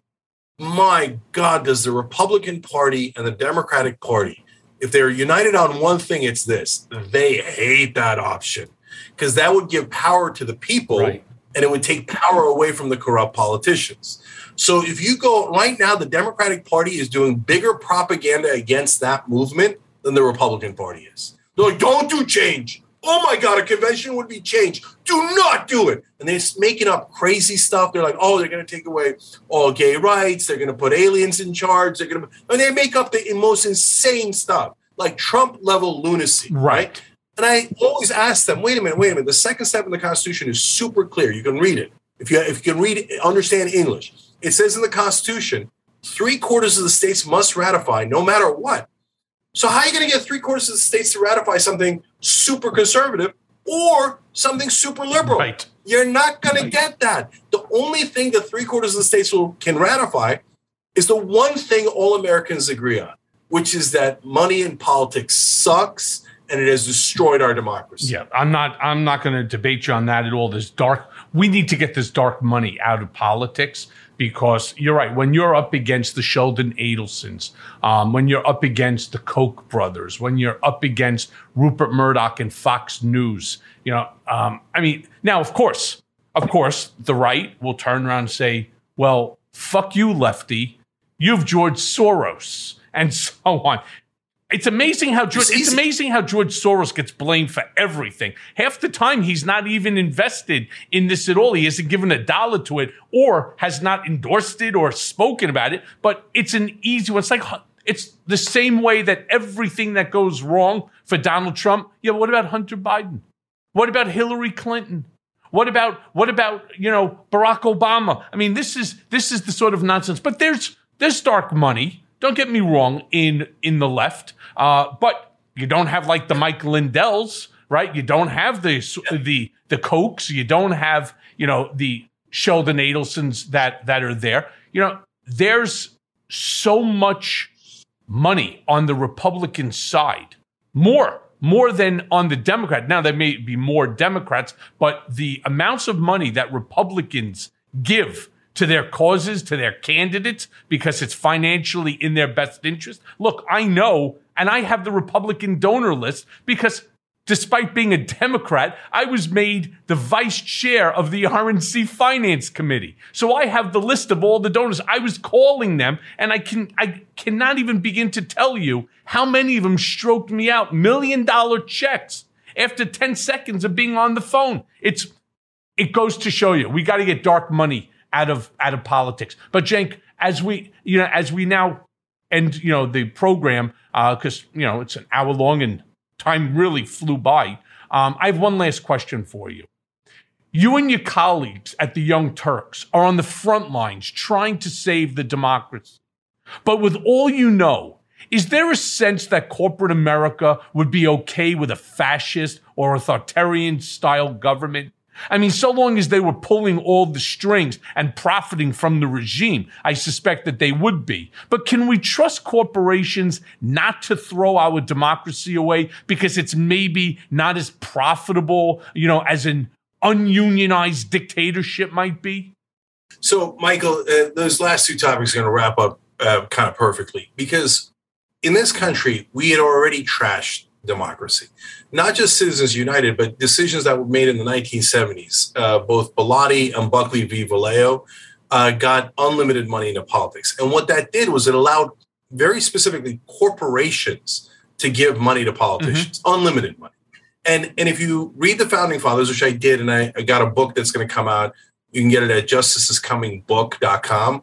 my God, does the Republican Party and the Democratic Party, if they're united on one thing, it's this they hate that option because that would give power to the people and it would take power away from the corrupt politicians. So if you go right now, the Democratic Party is doing bigger propaganda against that movement than the Republican Party is. They're like, don't do change. Oh my God, a convention would be change. Do not do it. And they're making up crazy stuff. They're like, oh, they're going to take away all gay rights. They're going to put aliens in charge. They're going to, and they make up the most insane stuff, like Trump level lunacy. Right. And I always ask them, wait a minute, wait a minute. The second step in the Constitution is super clear. You can read it. If you, if you can read it, understand English, it says in the Constitution, three quarters of the states must ratify no matter what. So how are you going to get three quarters of the states to ratify something super conservative or something super liberal? Right. You're not going to get that. The only thing that three quarters of the states will, can ratify is the one thing all Americans agree on, which is that money in politics sucks and it has destroyed our democracy. Yeah, I'm not. I'm not going to debate you on that at all. This dark. We need to get this dark money out of politics because you're right. When you're up against the Sheldon Adelsons, um, when you're up against the Koch brothers, when you're up against Rupert Murdoch and Fox News, you know, um, I mean, now of course, of course, the right will turn around and say, "Well, fuck you, lefty. You've George Soros." And so on. It's amazing how George, it's amazing how George Soros gets blamed for everything. Half the time he's not even invested in this at all. He hasn't given a dollar to it or has not endorsed it or spoken about it. But it's an easy one. It's like it's the same way that everything that goes wrong for Donald Trump. Yeah, what about Hunter Biden? What about Hillary Clinton? What about what about you know Barack Obama? I mean, this is this is the sort of nonsense. But there's there's dark money. Don't get me wrong in in the left, uh, but you don't have like the Mike Lindells, right? You don't have the the the Kochs. You don't have you know the Sheldon Adelsons that that are there. You know, there's so much money on the Republican side, more more than on the Democrat. Now there may be more Democrats, but the amounts of money that Republicans give to their causes, to their candidates, because it's financially in their best interest. Look, I know, and I have the Republican donor list because despite being a Democrat, I was made the vice chair of the RNC Finance Committee. So I have the list of all the donors. I was calling them, and I can I cannot even begin to tell you how many of them stroked me out million dollar checks after 10 seconds of being on the phone. It's it goes to show you we got to get dark money out of out of politics. But Cenk, as we you know as we now end you know the program because you know it's an hour long and time really flew by. Um, I have one last question for you. You and your colleagues at the Young Turks are on the front lines trying to save the democracy. But with all you know, is there a sense that corporate America would be okay with a fascist or authoritarian style government? I mean, so long as they were pulling all the strings and profiting from the regime, I suspect that they would be. But can we trust corporations not to throw our democracy away because it's maybe not as profitable, you know, as an ununionized dictatorship might be? So, Michael, uh, those last two topics are going to wrap up uh, kind of perfectly because in this country, we had already trashed democracy. Not just Citizens United, but decisions that were made in the 1970s. Uh, both Bellotti and Buckley v. Valeo uh, got unlimited money into politics. And what that did was it allowed very specifically corporations to give money to politicians, unlimited money. And, and if you read the founding fathers, which I did, and I, I got a book that's going to come out, you can get it at justicescomingbook.com.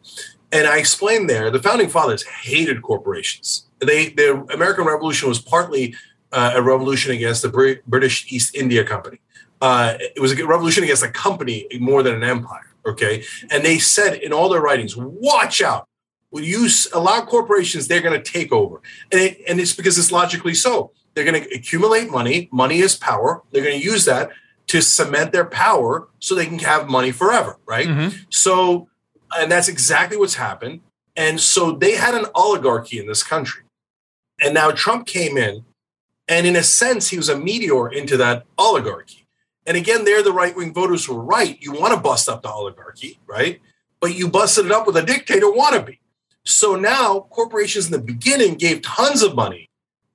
And I explained there the founding fathers hated corporations. They the American Revolution was partly uh, a revolution against the Br- British East India Company. Uh, it was a revolution against a company more than an empire. Okay, and they said in all their writings, "Watch out! When you allow corporations, they're going to take over." And it, and it's because it's logically so. They're going to accumulate money. Money is power. They're going to use that to cement their power so they can have money forever. Right. So, and that's exactly what's happened. And so they had an oligarchy in this country. And now Trump came in, and in a sense, he was a meteor into that oligarchy. And again, they're the right wing voters who are right. You want to bust up the oligarchy, right? But you busted it up with a dictator wannabe. So now corporations in the beginning gave tons of money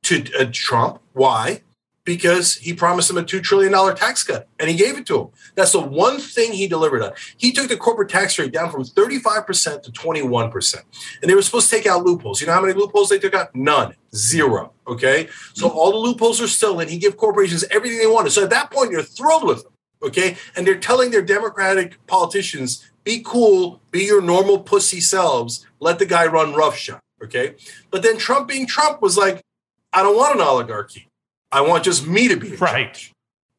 to uh, Trump. Why? Because he promised them a $2 trillion tax cut and he gave it to them. That's the one thing he delivered on. He took the corporate tax rate down from 35% to 21%. And they were supposed to take out loopholes. You know how many loopholes they took out? None. Zero. Okay. So all the loopholes are still in. He gave corporations everything they wanted. So at that point, you're thrilled with them. Okay. And they're telling their Democratic politicians, be cool, be your normal pussy selves, let the guy run roughshod. Okay. But then Trump being Trump was like, I don't want an oligarchy. I want just me to be right.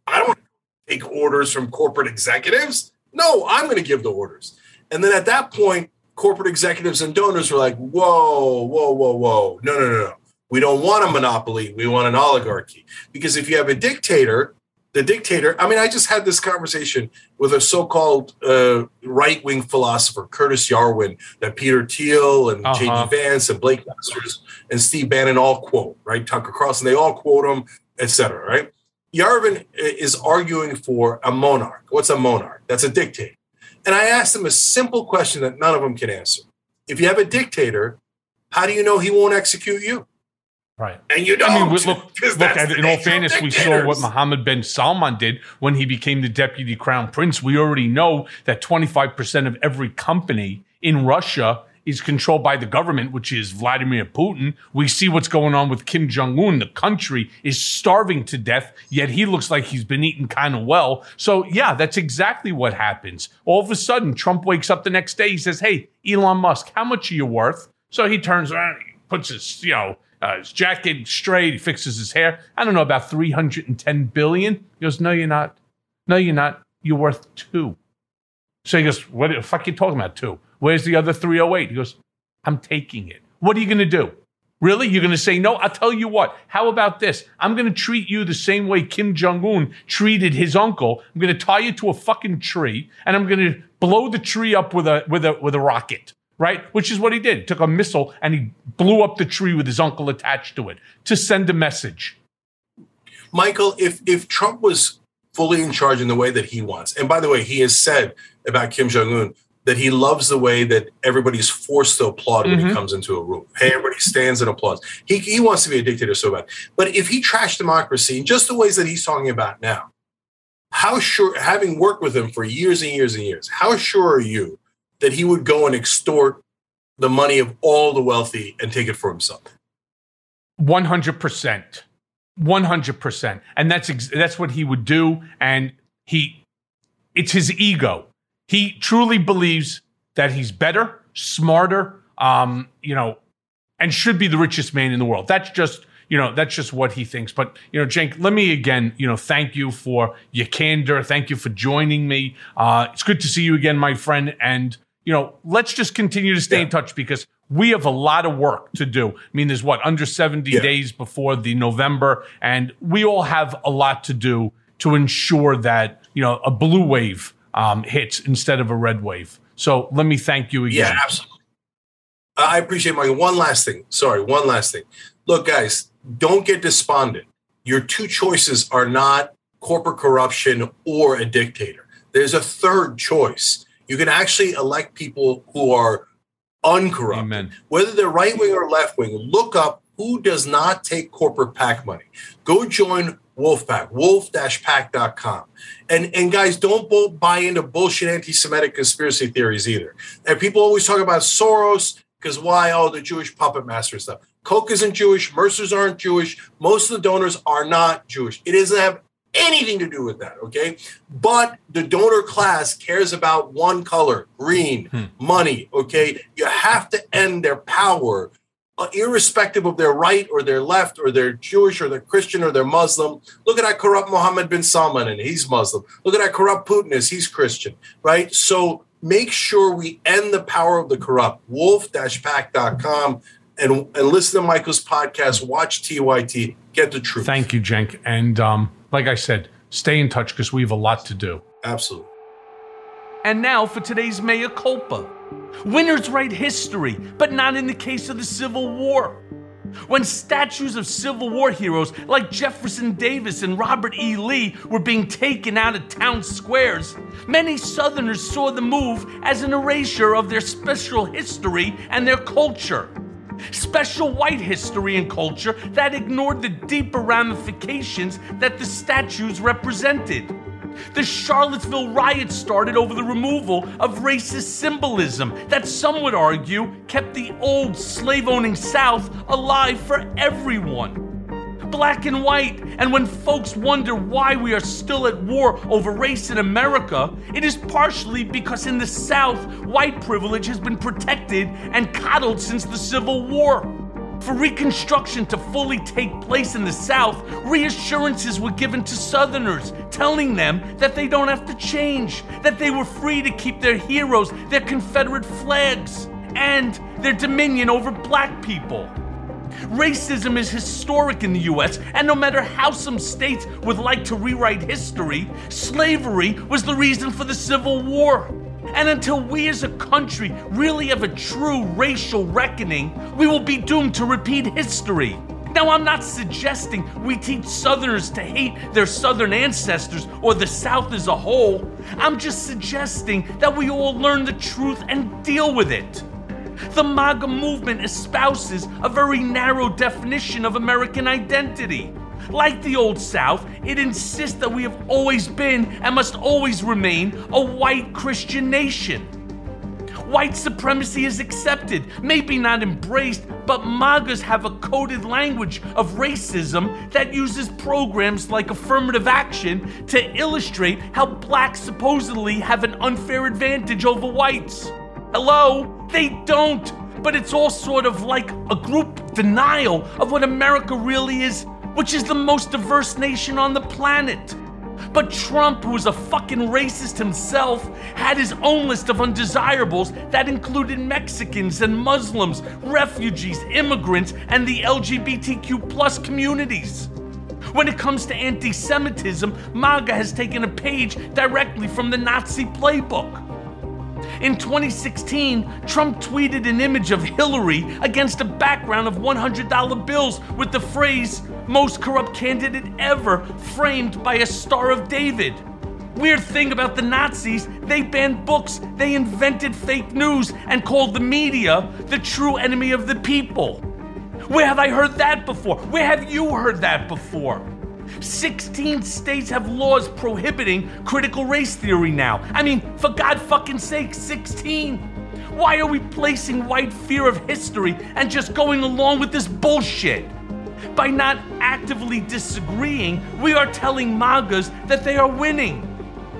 I don't want to take orders from corporate executives. No, I'm going to give the orders. And then at that point, corporate executives and donors were like, whoa, whoa, whoa, whoa. No, no, no, no. We don't want a monopoly. We want an oligarchy. Because if you have a dictator, the dictator, I mean, I just had this conversation with a so called uh, right wing philosopher, Curtis Yarvin, that Peter Thiel and Uh-huh. J.D. Vance and Blake Masters and Steve Bannon all quote, right? Tucker Carlson, they all quote him, et cetera, right? Yarvin is arguing for a monarch. What's a monarch? That's a dictator. And I asked him a simple question that none of them can answer. If you have a dictator, how do you know he won't execute you? Right. And you don't. I mean, look, look at, in all fairness, we saw what. Mohammed bin Salman did when he became the deputy crown prince. We already know that 25% of every company in Russia is controlled by the government, which is Vladimir Putin. We see what's going on with Kim Jong un. The country is starving to death, yet he looks like he's been eating kind of well. So, yeah, that's exactly what happens. All of a sudden, Trump wakes up the next day. He says, Hey, Elon Musk, how much are you worth? So he turns around, he puts his, you know, uh, his jacket straight. He fixes his hair. I don't know about three hundred and ten billion. He goes, "No, you're not. No, you're not. You're worth two. So he goes, "What the fuck are you talking about? Two? Where's the other three hundred eight? He goes, "I'm taking it. What are you going to do? Really? You're going to say no? I'll tell you what. How about this? I'm going to treat you the same way Kim Jong Un treated his uncle. I'm going to tie you to a fucking tree, and I'm going to blow the tree up with a with a with a rocket." Right, which is what he did. He took a missile and he blew up the tree with his uncle attached to it to send a message. Michael, if if Trump was fully in charge in the way that he wants, and by the way, he has said about Kim Jong Un that he loves the way that everybody's forced to applaud when he Mhm. comes into a room. Hey, everybody stands and applauds. He he wants to be a dictator so bad. But if he trashed democracy in just the ways that he's talking about now, how sure, having worked with him for years and years and years, how sure are you that he would go and extort the money of all the wealthy and take it for himself? One hundred percent, one hundred percent, and that's ex- that's what he would do. And he, it's his ego. He truly believes that he's better, smarter, um, you know, and should be the richest man in the world. That's just you know that's just what he thinks. But you know, Cenk, let me again, you know, thank you for your candor. Thank you for joining me. Uh, it's good to see you again, my friend. And you know, let's just continue to stay in touch because we have a lot of work to do. I mean, there's what under 70 days before the November, and we all have a lot to do to ensure that you know a blue wave um, hits instead of a red wave. So let me thank you again. Yeah, absolutely. I appreciate my one last thing. Sorry, one last thing. Look, guys, don't get despondent. Your two choices are not corporate corruption or a dictator. There's a third choice. You can actually elect people who are uncorrupted, whether they're right wing or left wing. Look up who does not take corporate PAC money. Go join Wolfpack, wolf-pac.com. And and guys, don't buy into bullshit anti-Semitic conspiracy theories either. And people always talk about Soros because why? Oh, the Jewish puppet master stuff. Koch isn't Jewish. Mercers aren't Jewish. Most of the donors are not Jewish. It doesn't have anything to do with that. Okay, but the donor class cares about one color, green, hmm. money. Okay, you have to end their power irrespective of their right or their left or they're Jewish or they're Christian or they're Muslim. Look at that corrupt Mohammed bin Salman and he's Muslim. Look at that corrupt Putin is he's Christian, right? So make sure we end the power of the corrupt. Wolf-pac.com and and listen to Michael's podcast. Watch TYT. Get the truth. Thank you, Cenk. And um, like I said, stay in touch because we have a lot to do. Absolutely. And now for today's mea culpa. Winners write history, but not in the case of the Civil War. When statues of Civil War heroes like Jefferson Davis and Robert E. Lee were being taken out of town squares, many Southerners saw the move as an erasure of their special history and their culture. Special white history and culture that ignored the deeper ramifications that the statues represented. The Charlottesville riot started over the removal of racist symbolism that some would argue kept the old slave owning South alive for everyone. Black and white, and when folks wonder why we are still at war over race in America, it is partially because in the South, white privilege has been protected and coddled since the Civil War. For Reconstruction to fully take place in the South, reassurances were given to Southerners, telling them that they don't have to change, that they were free to keep their heroes, their Confederate flags, and their dominion over black people. Racism is historic in the US, and no matter how some states would like to rewrite history, slavery was the reason for the Civil War. And until we as a country really have a true racial reckoning, we will be doomed to repeat history. Now, I'm not suggesting we teach Southerners to hate their Southern ancestors or the South as a whole. I'm just suggesting that we all learn the truth and deal with it. The MAGA movement espouses a very narrow definition of American identity. Like the Old South, it insists that we have always been and must always remain a white Christian nation. White supremacy is accepted, maybe not embraced, but MAGAs have a coded language of racism that uses programs like affirmative action to illustrate how blacks supposedly have an unfair advantage over whites. Hello? They don't. But it's all sort of like a group denial of what America really is, which is the most diverse nation on the planet. But Trump, who is a fucking racist himself, had his own list of undesirables that included Mexicans and Muslims, refugees, immigrants, and the LGBTQ plus communities. When it comes to anti Semitism, MAGA has taken a page directly from the Nazi playbook. In 2016, Trump tweeted an image of Hillary against a background of $100 bills with the phrase, most corrupt candidate ever, framed by a Star of David. Weird thing about the Nazis, they banned books, they invented fake news, and called the media the true enemy of the people. Where have I heard that before? Where have you heard that before? 16 states have laws prohibiting critical race theory now. I mean, for God fucking sake, 16. Why are we placing white fear of history and just going along with this bullshit? By not actively disagreeing, we are telling MAGAs that they are winning.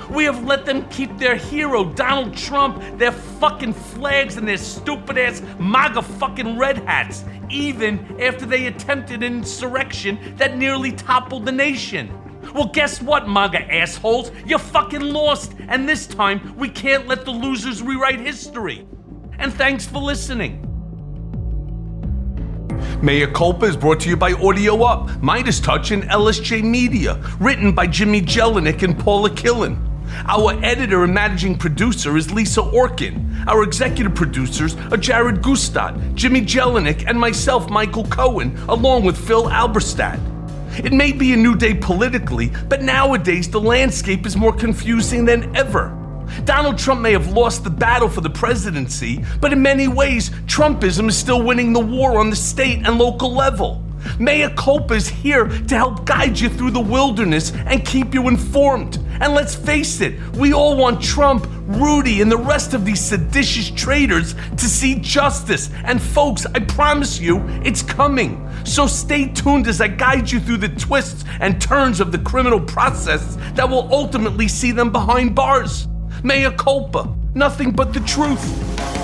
We have let them keep their hero, Donald Trump, their fucking flags, and their stupid ass MAGA fucking red hats, even after they attempted an insurrection that nearly toppled the nation. Well, guess what, MAGA assholes? You fucking lost, and this time we can't let the losers rewrite history. And thanks for listening. Mea Culpa is brought to you by Audio Up, Midas Touch, and LSJ Media. Written by Jimmy Jelinek and Paula Killen. Our editor and managing producer is Lisa Orkin. Our executive producers are Jared Gustad, Jimmy Jelinek, and myself, Michael Cohen, along with Phil Alberstadt. It may be a new day politically, but nowadays the landscape is more confusing than ever. Donald Trump may have lost the battle for the presidency, but in many ways, Trumpism is still winning the war on the state and local level. Mea culpa is here to help guide you through the wilderness and keep you informed. And let's face it, we all want Trump, Rudy, and the rest of these seditious traitors to see justice. And folks, I promise you, it's coming. So stay tuned as I guide you through the twists and turns of the criminal process that will ultimately see them behind bars. Mea culpa, nothing but the truth.